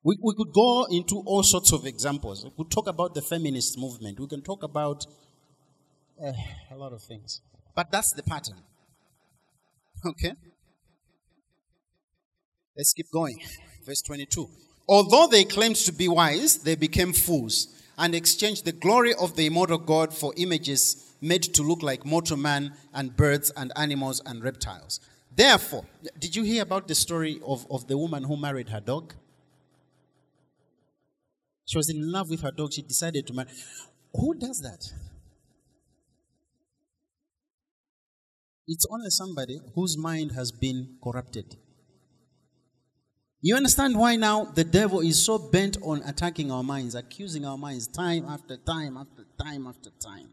We, we could go into all sorts of examples. We could talk about the feminist movement. We can talk about uh, a lot of things. But that's the pattern. Okay? Let's keep going. Verse 22. Although they claimed to be wise, they became fools and exchanged the glory of the immortal God for images made to look like mortal man and birds and animals and reptiles. Therefore, did you hear about the story of, of the woman who married her dog? She was in love with her dog. She decided to marry. Who does that? It's only somebody whose mind has been corrupted. You understand why now the devil is so bent on attacking our minds, accusing our minds time after time after time after time.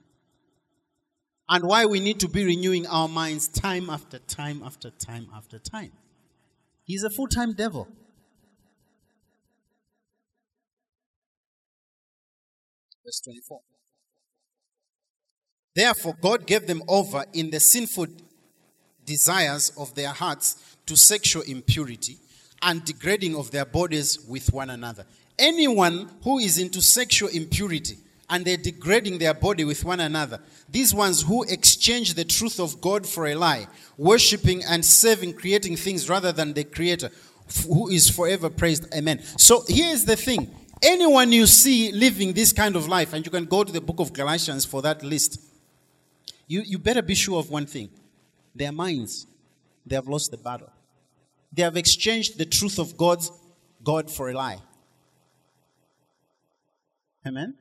And why we need to be renewing our minds time after time after time after time. He's a full time devil. Verse 24. Therefore, God gave them over in the sinful desires of their hearts to sexual impurity and degrading of their bodies with one another. anyone who is into sexual impurity and they're degrading their body with one another, these ones who exchange the truth of God for a lie, worshipping and serving, creating things rather than the Creator, who is forever praised. Amen. So here's the thing anyone you see living this kind of life, and you can go to the book of Galatians for that list, you, you better be sure of one thing their minds, they have lost the battle. They have exchanged the truth of God's God for a lie. Amen.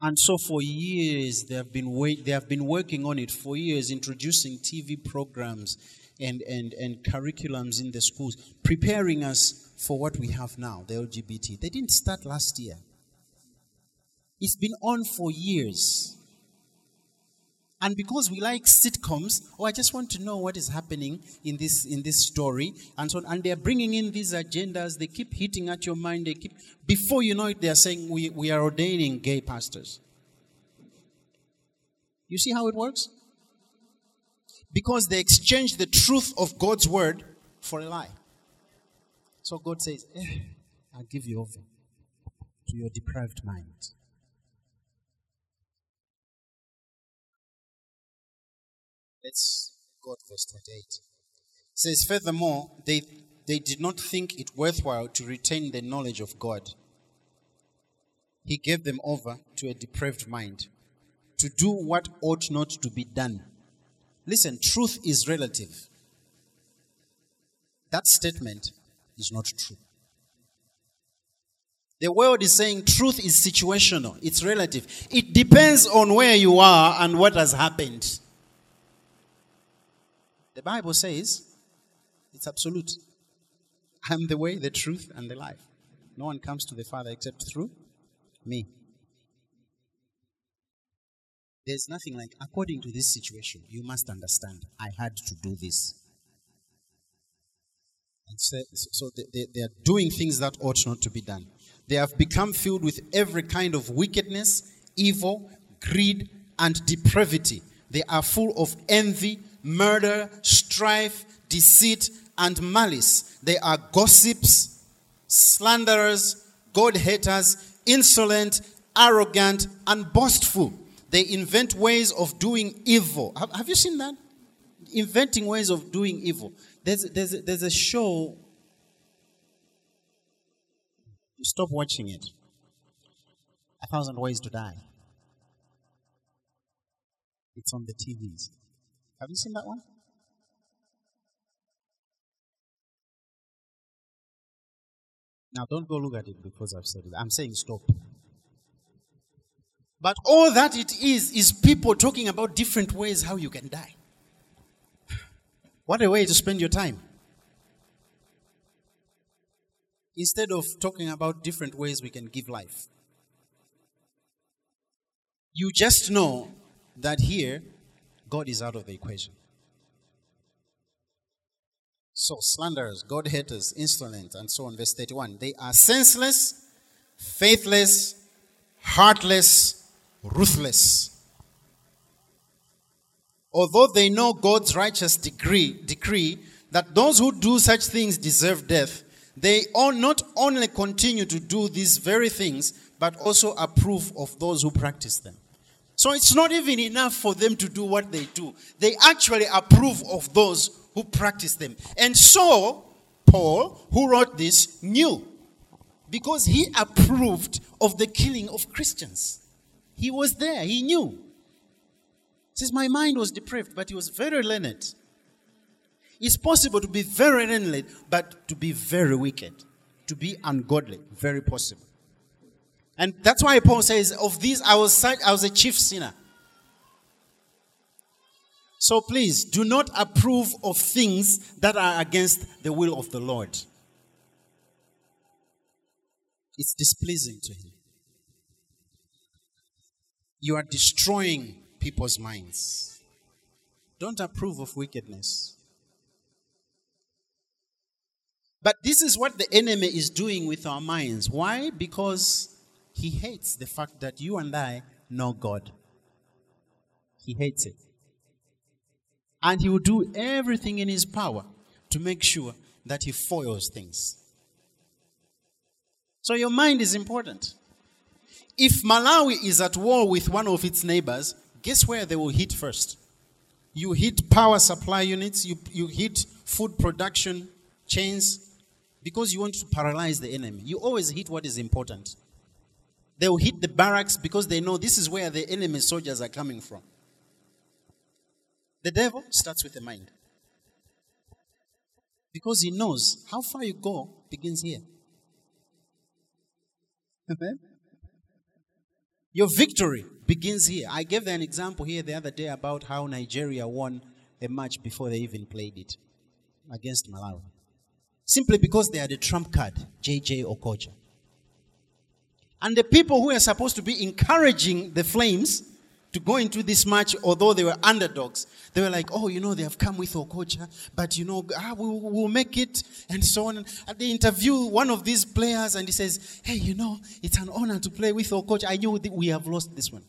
And so for years they have been wait, they have been working on it for years, introducing TV programs and, and, and curriculums in the schools, preparing us for what we have now, the LGBT. They didn't start last year. It's been on for years. And because we like sitcoms, oh, I just want to know what is happening in this in this story, and so on. And they're bringing in these agendas. They keep hitting at your mind. They keep before you know it, they are saying we, we are ordaining gay pastors. You see how it works? Because they exchanged the truth of God's word for a lie. So God says, eh, I'll give you over to your depraved mind. Let's go to verse 28. It says, Furthermore, they, they did not think it worthwhile to retain the knowledge of God. He gave them over to a depraved mind to do what ought not to be done. Listen, truth is relative. That statement is not true. The world is saying truth is situational, it's relative. It depends on where you are and what has happened. The Bible says it's absolute. I'm the way, the truth, and the life. No one comes to the Father except through me. There's nothing like, according to this situation, you must understand, I had to do this. And so, so they, they are doing things that ought not to be done. They have become filled with every kind of wickedness, evil, greed, and depravity. They are full of envy, murder, strife, deceit, and malice. They are gossips, slanderers, God haters, insolent, arrogant, and boastful. They invent ways of doing evil. Have, have you seen that? Inventing ways of doing evil. There's, there's, there's a show. Stop watching it. A Thousand Ways to Die. It's on the TVs. Have you seen that one? Now, don't go look at it because I've said it. I'm saying stop. But all that it is, is people talking about different ways how you can die. What a way to spend your time. Instead of talking about different ways we can give life. You just know that here, God is out of the equation. So, slanderers, God haters, insolent, and so on. Verse 31. They are senseless, faithless, heartless, ruthless. Although they know God's righteous decree, decree that those who do such things deserve death, they not only continue to do these very things, but also approve of those who practice them. So it's not even enough for them to do what they do. They actually approve of those who practice them. And so, Paul, who wrote this, knew because he approved of the killing of Christians. He was there, he knew. He says, My mind was depraved, but he was very learned. It's possible to be very learned, but to be very wicked, to be ungodly, very possible. And that's why Paul says, Of these I was I was a chief sinner. So please do not approve of things that are against the will of the Lord. It's displeasing to him. You are destroying people's minds. Don't approve of wickedness. But this is what the enemy is doing with our minds. Why? Because he hates the fact that you and I know God. He hates it. And he will do everything in his power to make sure that he foils things. So your mind is important. If Malawi is at war with one of its neighbors, guess where they will hit first? You hit power supply units, you, you hit food production chains, because you want to paralyze the enemy. You always hit what is important. They will hit the barracks because they know this is where the enemy soldiers are coming from. The devil starts with the mind. Because he knows how far you go begins here. Amen. Your victory begins here. I gave an example here the other day about how Nigeria won a match before they even played it against Malawi. Simply because they had a trump card, JJ Okocha. And the people who are supposed to be encouraging the Flames to go into this match, although they were underdogs, they were like, oh, you know, they have come with Okocha, but you know, ah, we will make it, and so on. And they interview one of these players, and he says, hey, you know, it's an honor to play with Okocha. I knew we have lost this one.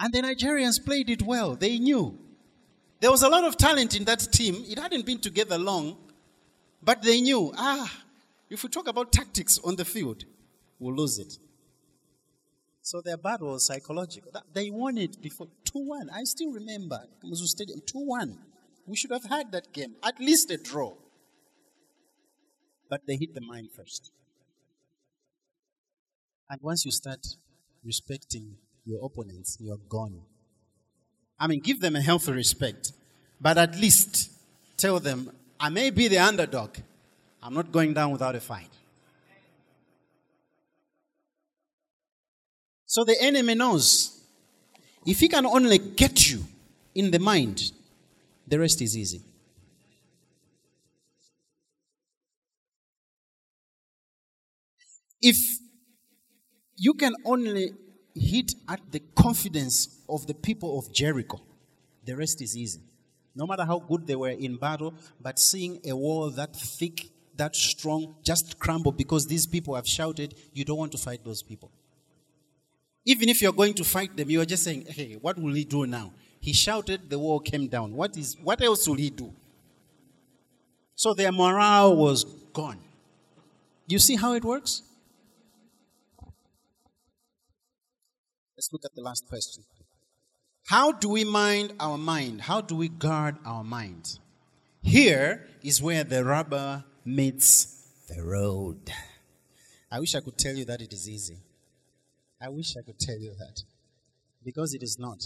And the Nigerians played it well. They knew. There was a lot of talent in that team. It hadn't been together long, but they knew, ah, if we talk about tactics on the field, we'll lose it. So their battle was psychological. They won it before 2 1. I still remember Kamuzu Stadium 2 1. We should have had that game, at least a draw. But they hit the mind first. And once you start respecting your opponents, you're gone. I mean, give them a healthy respect, but at least tell them, I may be the underdog. I'm not going down without a fight. So the enemy knows if he can only get you in the mind, the rest is easy. If you can only hit at the confidence of the people of Jericho, the rest is easy. No matter how good they were in battle, but seeing a wall that thick, that strong, just crumble because these people have shouted, you don't want to fight those people. Even if you're going to fight them, you're just saying, hey, what will he do now? He shouted, the wall came down. What, is, what else will he do? So their morale was gone. You see how it works? Let's look at the last question. How do we mind our mind? How do we guard our mind? Here is where the rubber meets the road. I wish I could tell you that it is easy. I wish I could tell you that. Because it is not.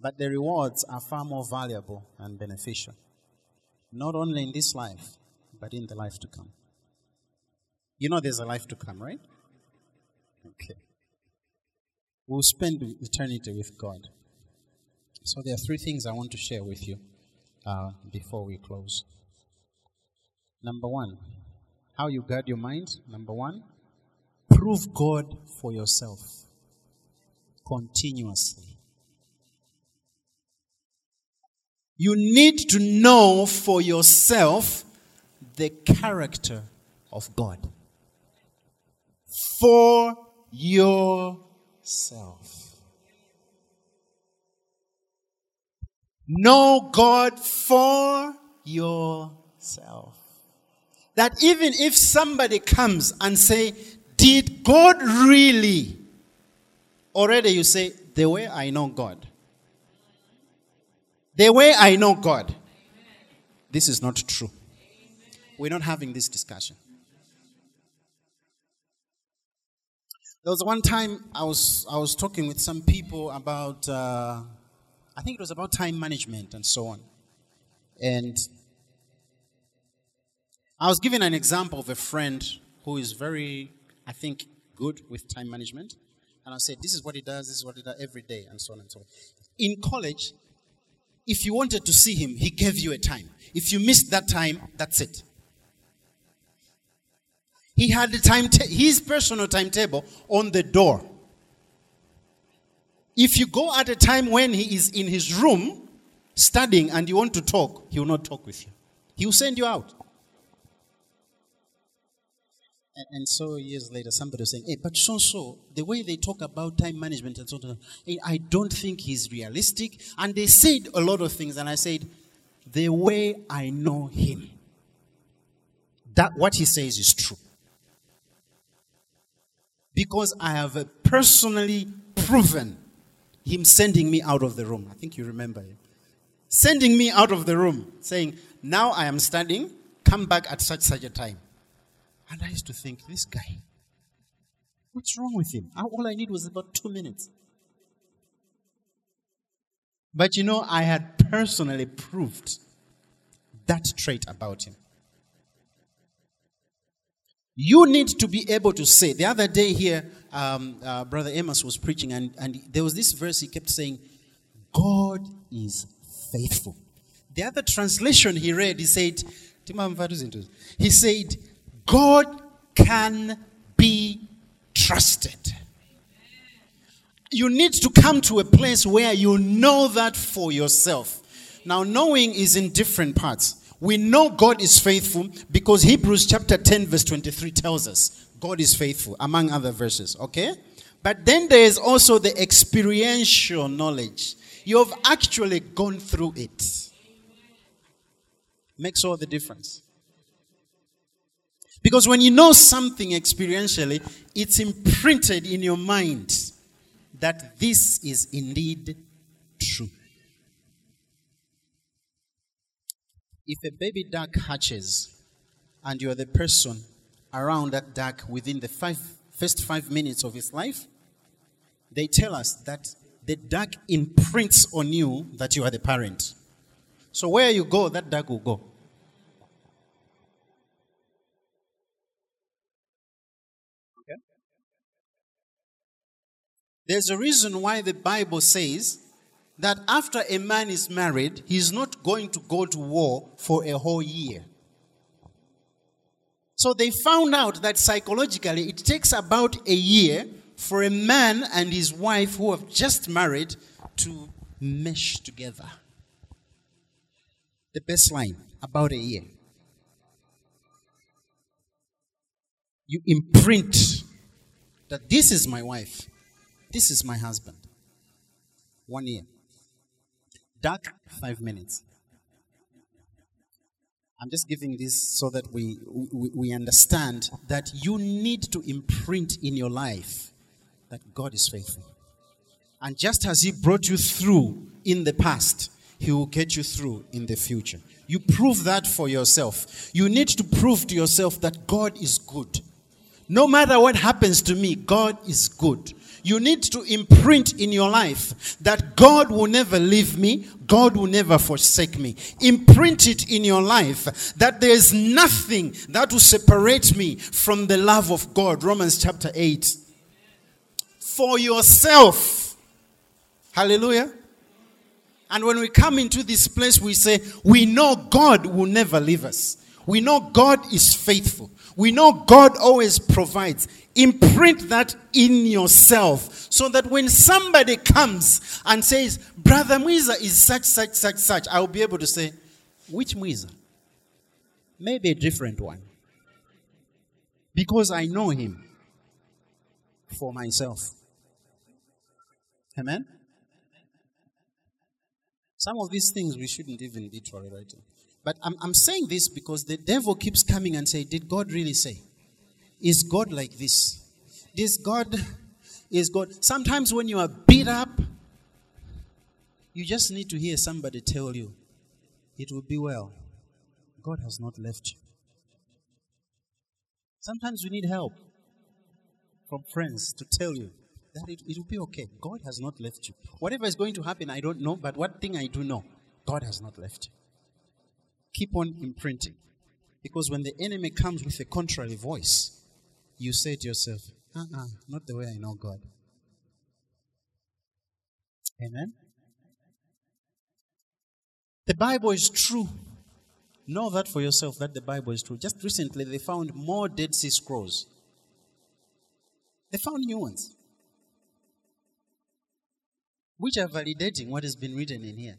But the rewards are far more valuable and beneficial. Not only in this life, but in the life to come. You know there's a life to come, right? Okay. We'll spend eternity with God. So there are three things I want to share with you uh, before we close. Number one, how you guard your mind. Number one, prove God for yourself continuously. You need to know for yourself the character of God. For yourself. Know God for yourself. That even if somebody comes and say, did God really? Already you say, the way I know God. The way I know God. This is not true. We're not having this discussion. There was one time I was I was talking with some people about uh, I think it was about time management and so on, and I was giving an example of a friend who is very I think, good with time management. And I said, this is what he does, this is what he does every day, and so on and so on. In college, if you wanted to see him, he gave you a time. If you missed that time, that's it. He had the time ta- his personal timetable on the door. If you go at a time when he is in his room studying and you want to talk, he will not talk with you. He will send you out. And, and, so years later, somebody was saying, hey, but so so, the way they talk about time management and so on, I don't think he's realistic. And they said a lot of things, and I said, the way I know him, that what he says is true. Because I have personally proven him sending me out of the room. I think you remember him. Sending me out of the room, saying, Now I am studying, come back at such such a time. And I used to think, this guy, what's wrong with him? All I need was about two minutes. But you know, I had personally proved that trait about him. You need to be able to say. The other day here, um, uh, Brother Amos was preaching, and, and there was this verse he kept saying, God is faithful. The other translation he read, he said, he said, God can be trusted. You need to come to a place where you know that for yourself. Now, knowing is in different parts. We know God is faithful because Hebrews chapter 10, verse 23 tells us God is faithful, among other verses, okay? But then there is also the experiential knowledge. You have actually gone through it. Makes all the difference. Because when you know something experientially, it's imprinted in your mind that this is indeed true. If a baby duck hatches and you're the person around that duck within the five, first five minutes of its life, they tell us that the duck imprints on you that you are the parent. So where you go, that duck will go. There's a reason why the Bible says that after a man is married, he's not going to go to war for a whole year. So they found out that psychologically it takes about a year for a man and his wife who have just married to mesh together. The baseline, about a year. You imprint that this is my wife, this is my husband. One year. Dark, five minutes. I'm just giving this so that we, we, we understand that you need to imprint in your life that God is faithful. And just as He brought you through in the past, He will get you through in the future. You prove that for yourself. You need to prove to yourself that God is good. No matter what happens to me, God is good. You need to imprint in your life that God will never leave me, God will never forsake me. Imprint it in your life that there is nothing that will separate me from the love of God. Romans chapter 8. For yourself. Hallelujah. And when we come into this place, we say, We know God will never leave us. We know God is faithful. We know God always provides. Imprint that in yourself so that when somebody comes and says, Brother Muiza is such, such, such, such, I'll be able to say, Which Muiza? Maybe a different one. Because I know him for myself. Amen? Some of these things we shouldn't even be tolerating. But I'm, I'm saying this because the devil keeps coming and say, Did God really say? Is God like this? This God is God. Sometimes when you are beat up, you just need to hear somebody tell you, It will be well. God has not left you. Sometimes we need help from friends to tell you that it, it will be okay. God has not left you. Whatever is going to happen, I don't know, but one thing I do know God has not left you keep on imprinting. Because when the enemy comes with a contrary voice, you say to yourself, uh uh-uh, not the way I know God. Amen? The Bible is true. Know that for yourself that the Bible is true. Just recently, they found more Dead Sea Scrolls. They found new ones, which are validating what has been written in here.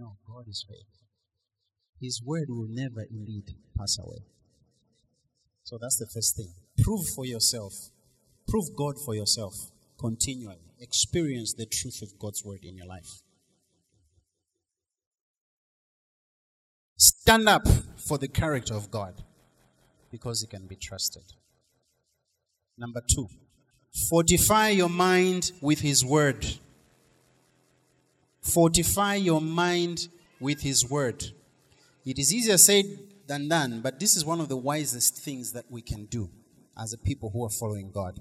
Know God is faithful. His word will never indeed pass away. So that's the first thing. Prove for yourself. Prove God for yourself continually. Experience the truth of God's word in your life. Stand up for the character of God because he can be trusted. Number two, fortify your mind with his word. Fortify your mind with his word. It is easier said than done, but this is one of the wisest things that we can do as a people who are following God.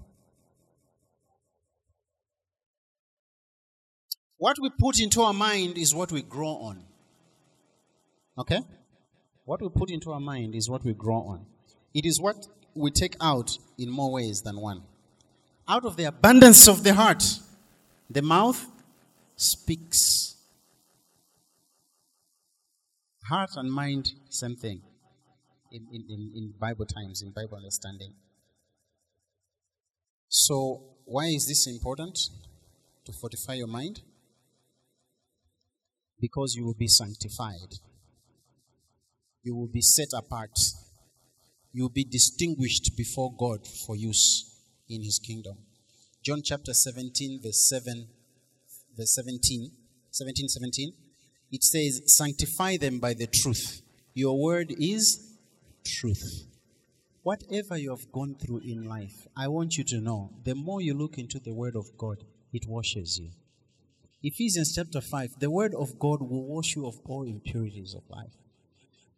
What we put into our mind is what we grow on. Okay? What we put into our mind is what we grow on. It is what we take out in more ways than one. Out of the abundance of the heart, the mouth speaks. Heart and mind, same thing in, in, in, Bible times, in Bible understanding. So, why is this important? To fortify your mind? Because you will be sanctified, you will be set apart, you will be distinguished before God for use in His kingdom. John chapter 17, verse 7, verse 17, 17, 17, it says, Sanctify them by the truth. Your word is truth. Whatever you have gone through in life, I want you to know the more you look into the Word of God, it washes you. Ephesians chapter 5 the Word of God will wash you of all impurities of life.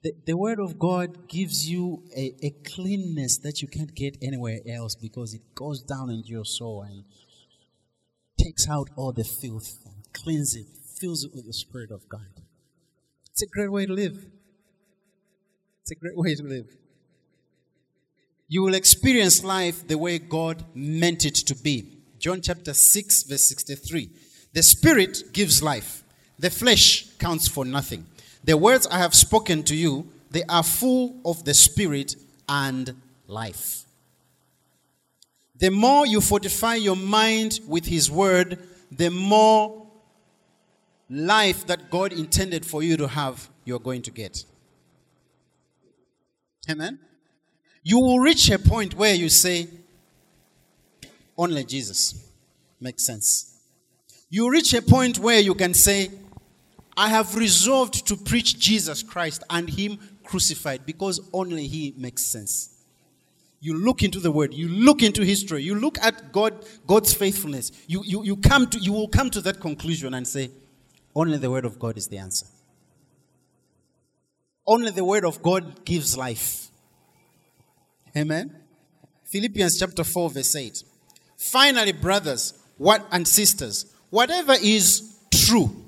The, the Word of God gives you a, a cleanness that you can't get anywhere else because it goes down into your soul and takes out all the filth, cleans it, fills it with the Spirit of God. It's a great way to live. It's a great way to live. You will experience life the way God meant it to be. John chapter 6, verse 63. The Spirit gives life, the flesh counts for nothing. The words I have spoken to you, they are full of the Spirit and life. The more you fortify your mind with His Word, the more life that God intended for you to have, you're going to get. Amen? You will reach a point where you say, only Jesus makes sense. You reach a point where you can say, I have resolved to preach Jesus Christ and Him crucified because only He makes sense. You look into the word, you look into history, you look at God, God's faithfulness. You, you, you, come to, you will come to that conclusion and say, only the word of God is the answer. Only the word of God gives life. Amen. Philippians chapter 4, verse 8. Finally, brothers, what and sisters, whatever is true,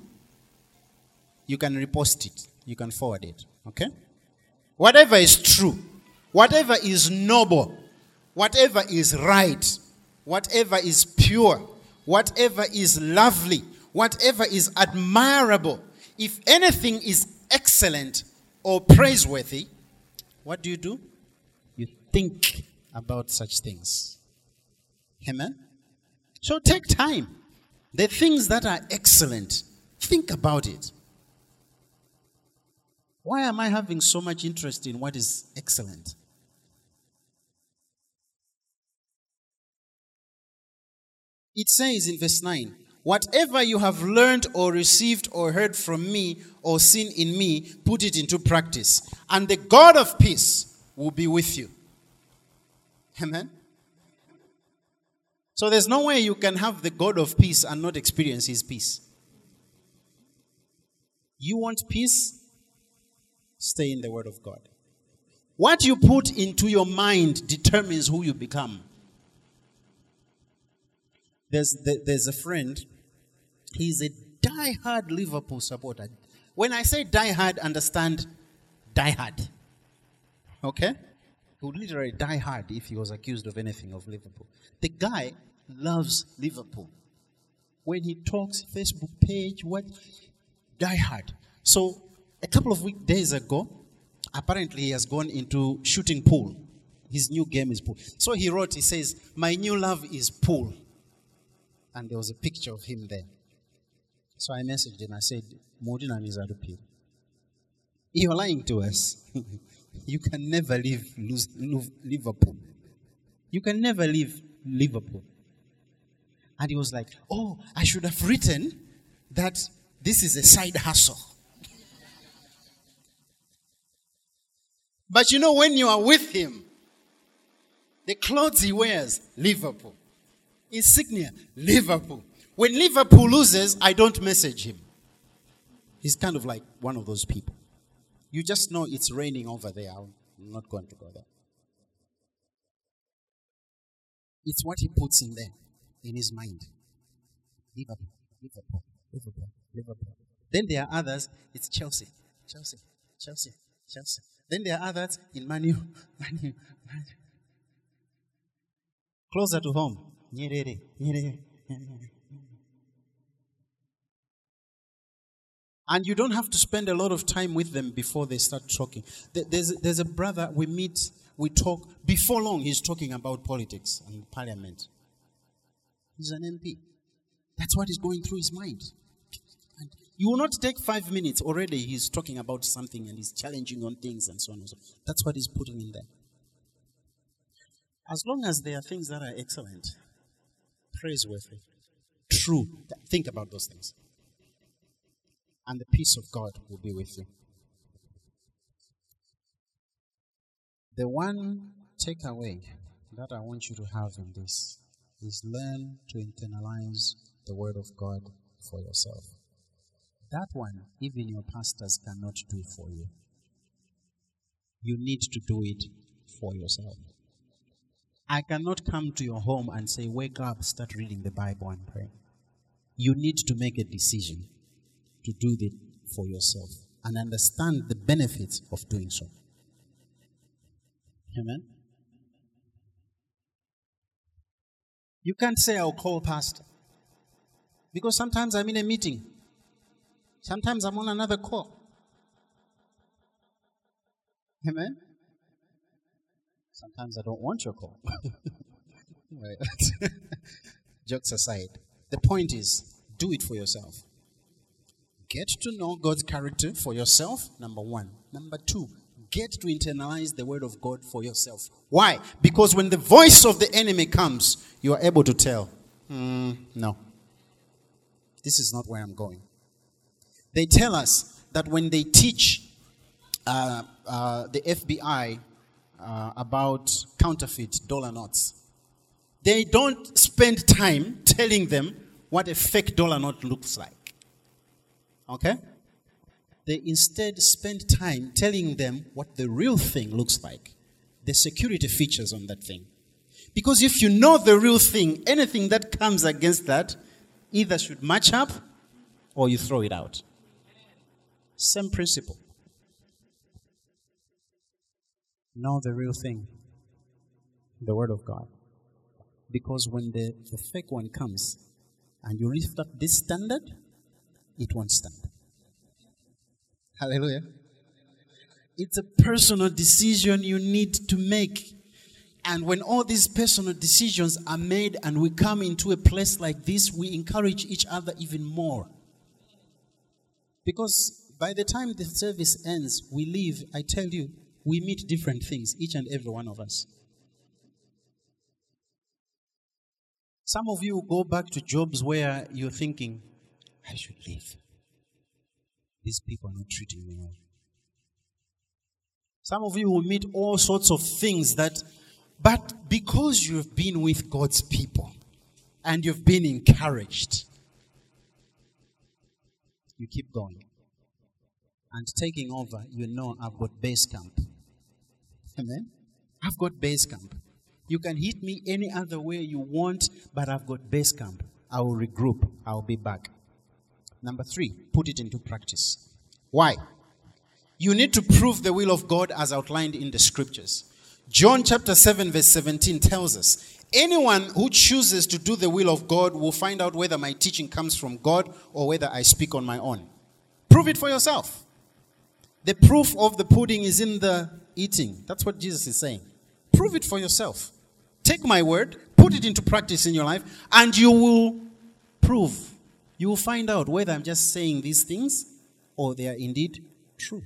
you can repost it, you can forward it. Okay? Whatever is true, whatever is noble, whatever is right, whatever is pure, whatever is lovely, whatever is admirable, if anything is excellent or praiseworthy, what do you do? You think about such things. Amen? So take time. The things that are excellent, think about it. Why am I having so much interest in what is excellent? It says in verse 9, Whatever you have learned or received or heard from me or seen in me, put it into practice. And the God of peace will be with you. Amen. So there's no way you can have the God of peace and not experience his peace. You want peace? Stay in the word of God. What you put into your mind determines who you become. There's, there's a friend, he's a die-hard Liverpool supporter. When I say die-hard, understand die-hard. Okay? He would literally die hard if he was accused of anything of Liverpool. The guy loves Liverpool. When he talks, Facebook page, what? Die hard. So, a couple of week days ago, apparently he has gone into shooting pool. His new game is pool. So he wrote, he says, My new love is pool. And there was a picture of him there. So I messaged him. I said, Modina is Adupil. You're lying to us. <laughs> You can never leave Liverpool. You can never leave Liverpool. And he was like, Oh, I should have written that this is a side hustle. But you know, when you are with him, the clothes he wears, Liverpool. Insignia, Liverpool. When Liverpool loses, I don't message him. He's kind of like one of those people. You just know it's raining over there. I'm not going to go there. It's what he puts in there, in his mind. Liverpool, Liverpool, Liverpool, Liverpool. Then there are others, it's Chelsea, Chelsea, Chelsea, Chelsea. Then there are others in Manu, <laughs> Manu, Manu. Closer to home. Nyerere, Nyerere. And you don't have to spend a lot of time with them before they start talking. There's, there's a brother we meet, we talk. Before long, he's talking about politics and parliament. He's an MP. That's what is going through his mind. And you will not take five minutes. Already he's talking about something and he's challenging on things and so on and so forth. That's what he's putting in there. As long as there are things that are excellent, praiseworthy, true, think about those things. And the peace of God will be with you. The one takeaway that I want you to have in this is learn to internalize the Word of God for yourself. That one, even your pastors cannot do for you. You need to do it for yourself. I cannot come to your home and say, Wake up, start reading the Bible and pray. You need to make a decision to do it for yourself and understand the benefits of doing so. Amen. You can't say, I'll call pastor. Because sometimes I'm in a meeting. Sometimes I'm on another call. Amen. Sometimes I don't want your call. <laughs> <laughs> Jokes aside, the point is do it for yourself. Get to know God's character for yourself, number one. Number two, get to internalize the word of God for yourself. Why? Because when the voice of the enemy comes, you are able to tell, mm, no, this is not where I'm going. They tell us that when they teach uh, uh, the FBI uh, about counterfeit dollar notes. They don't spend time telling them what a fake dollar note looks like. Okay? They instead spend time telling them what the real thing looks like, the security features on that thing. Because if you know the real thing, anything that comes against that either should match up or you throw it out. Same principle. Know the real thing the Word of God. Because when the, the fake one comes and you lift up this standard, it won't stand. Hallelujah. It's a personal decision you need to make. And when all these personal decisions are made and we come into a place like this, we encourage each other even more. Because by the time the service ends, we leave, I tell you, we meet different things, each and every one of us. Some of you go back to jobs where you're thinking, I should leave. These people are not treating me well. Some of you will meet all sorts of things that, but because you've been with God's people and you've been encouraged, you keep going. And taking over, you know I've got base camp. Amen. I've got base camp. You can hit me any other way you want, but I've got base camp. I will regroup. I'll be back. Number three, put it into practice. Why? You need to prove the will of God as outlined in the scriptures. John chapter 7, verse 17 tells us anyone who chooses to do the will of God will find out whether my teaching comes from God or whether I speak on my own. Prove it for yourself. The proof of the pudding is in the eating. That's what Jesus is saying. Prove it for yourself. Take my word, put it into practice in your life, and you will prove. You will find out whether I'm just saying these things or they are indeed true.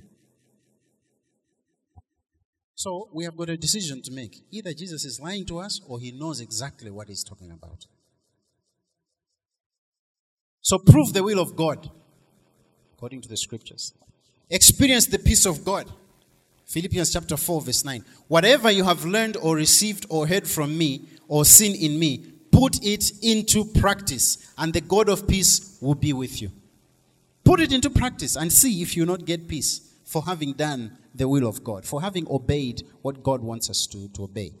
So we have got a decision to make. Either Jesus is lying to us or he knows exactly what he's talking about. So prove the will of God according to the scriptures. Experience the peace of God Philippians chapter 4, verse 9. Whatever you have learned or received or heard from me or seen in me, put it into practice, and the God of peace will be with you. Put it into practice and see if you not get peace for having done the will of God, for having obeyed what God wants us to, to obey.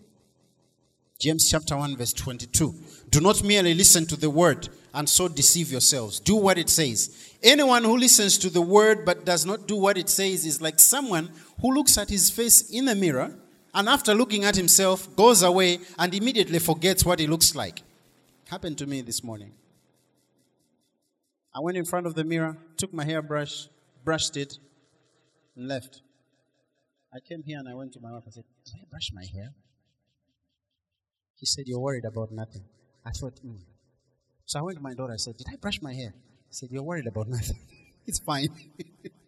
James chapter 1, verse 22. Do not merely listen to the word and so deceive yourselves. Do what it says. Anyone who listens to the word but does not do what it says is like someone who looks at his face in the mirror and after looking at himself goes away and immediately forgets what he looks like. Happened to me this morning. I went in front of the mirror, took my hairbrush, brushed it, and left. I came here and I went to my wife and said, Did I brush my hair? He said, You're worried about nothing. I thought, mm. So I went to my daughter. I said, Did I brush my hair? He said, You're worried about nothing. <laughs> it's fine. <laughs>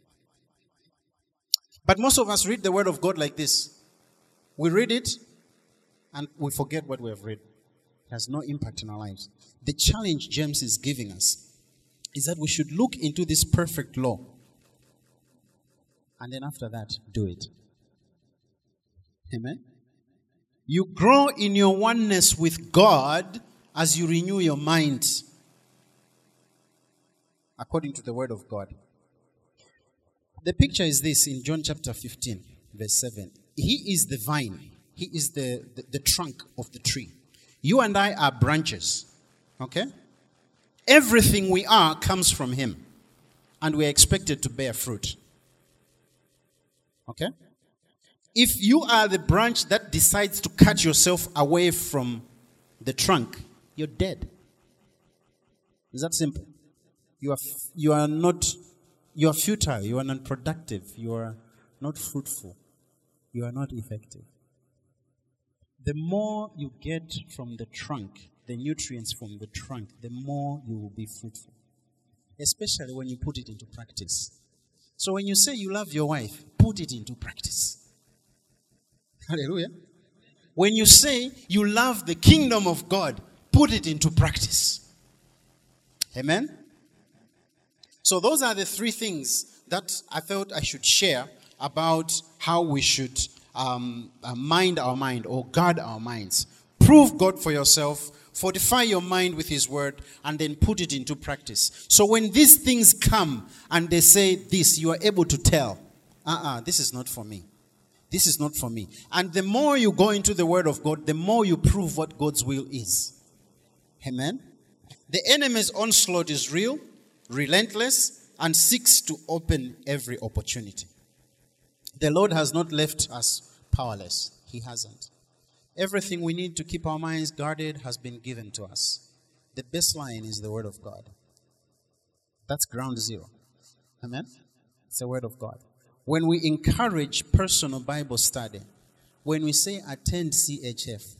but most of us read the Word of God like this we read it and we forget what we have read. It has no impact in our lives. The challenge James is giving us is that we should look into this perfect law and then after that, do it. Amen. You grow in your oneness with God as you renew your mind according to the word of God. The picture is this in John chapter 15, verse 7. He is the vine, He is the, the, the trunk of the tree. You and I are branches. Okay? Everything we are comes from Him, and we're expected to bear fruit. Okay? If you are the branch that decides to cut yourself away from the trunk, you're dead. Is that simple? You are, you are not, you are futile, you are non productive, you are not fruitful, you are not effective. The more you get from the trunk, the nutrients from the trunk, the more you will be fruitful. Especially when you put it into practice. So when you say you love your wife, put it into practice. <laughs> Hallelujah. When you say you love the kingdom of God, put it into practice. Amen. So those are the three things that I felt I should share about how we should um, uh, mind our mind or guard our minds. Prove God for yourself fortify your mind with his word and then put it into practice. So when these things come and they say this you are able to tell uh-uh this is not for me. This is not for me. And the more you go into the word of god the more you prove what god's will is. Amen? The enemy's onslaught is real relentless and seeks to open every opportunity the lord has not left us powerless he hasn't Everything we need to keep our minds guarded has been given to us. The baseline is the Word of God. That's ground zero. Amen? It's the Word of God. When we encourage personal Bible study, when we say attend CHF,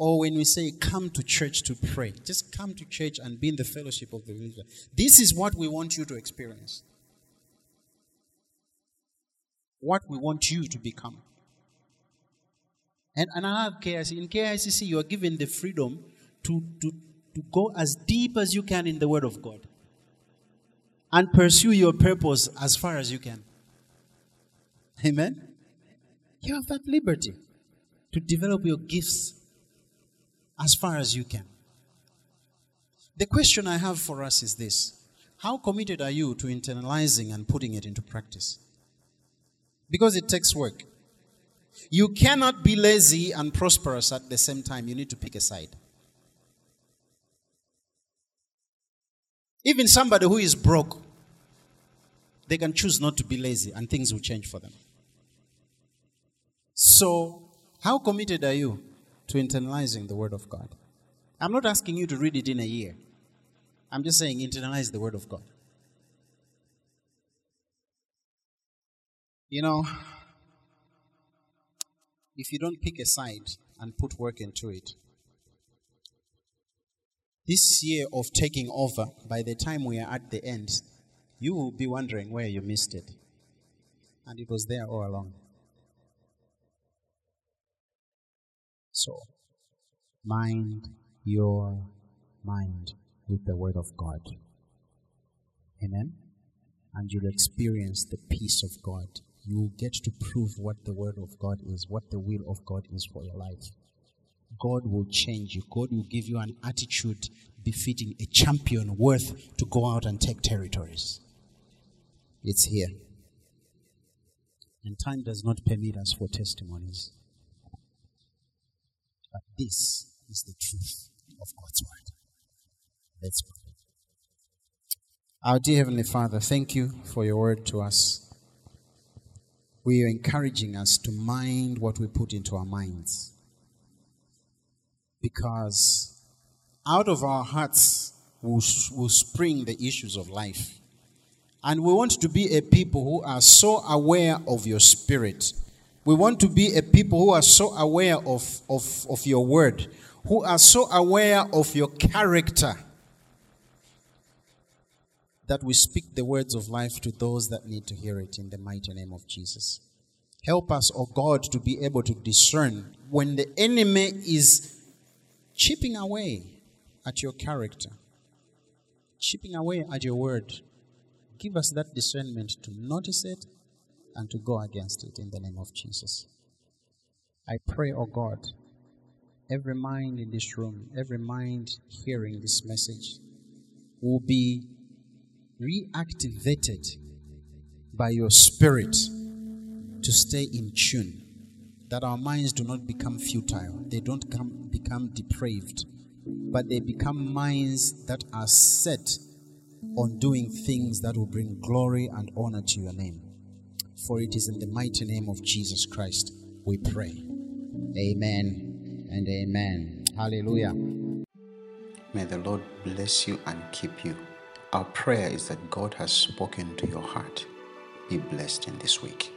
or when we say come to church to pray, just come to church and be in the fellowship of the believer. This is what we want you to experience. What we want you to become. And another KIC, in KICC, you are given the freedom to, to, to go as deep as you can in the Word of God and pursue your purpose as far as you can. Amen? You have that liberty to develop your gifts as far as you can. The question I have for us is this How committed are you to internalizing and putting it into practice? Because it takes work. You cannot be lazy and prosperous at the same time. You need to pick a side. Even somebody who is broke, they can choose not to be lazy and things will change for them. So, how committed are you to internalizing the Word of God? I'm not asking you to read it in a year. I'm just saying internalize the Word of God. You know, if you don't pick a side and put work into it. This year of taking over, by the time we are at the end, you will be wondering where you missed it. And it was there all along. So, mind your mind with the Word of God. Amen? And you'll experience the peace of God you will get to prove what the word of God is, what the will of God is for your life. God will change you. God will give you an attitude befitting a champion worth to go out and take territories. It's here. And time does not permit us for testimonies. But this is the truth of God's word. Let's pray. Our dear Heavenly Father, thank you for your word to us. We are encouraging us to mind what we put into our minds. Because out of our hearts will, will spring the issues of life. And we want to be a people who are so aware of your spirit. We want to be a people who are so aware of, of, of your word, who are so aware of your character that we speak the words of life to those that need to hear it in the mighty name of Jesus. Help us, O oh God, to be able to discern when the enemy is chipping away at your character, chipping away at your word. Give us that discernment to notice it and to go against it in the name of Jesus. I pray, O oh God, every mind in this room, every mind hearing this message will be reactivated by your spirit to stay in tune, that our minds do not become futile, they don't come, become depraved, but they become minds that are set on doing things that will bring glory and honor to your name. For it is in the mighty name of Jesus Christ we pray. Amen and amen. Hallelujah. May the Lord bless you and keep you. Our prayer is that God has spoken to your heart. Be blessed in this week.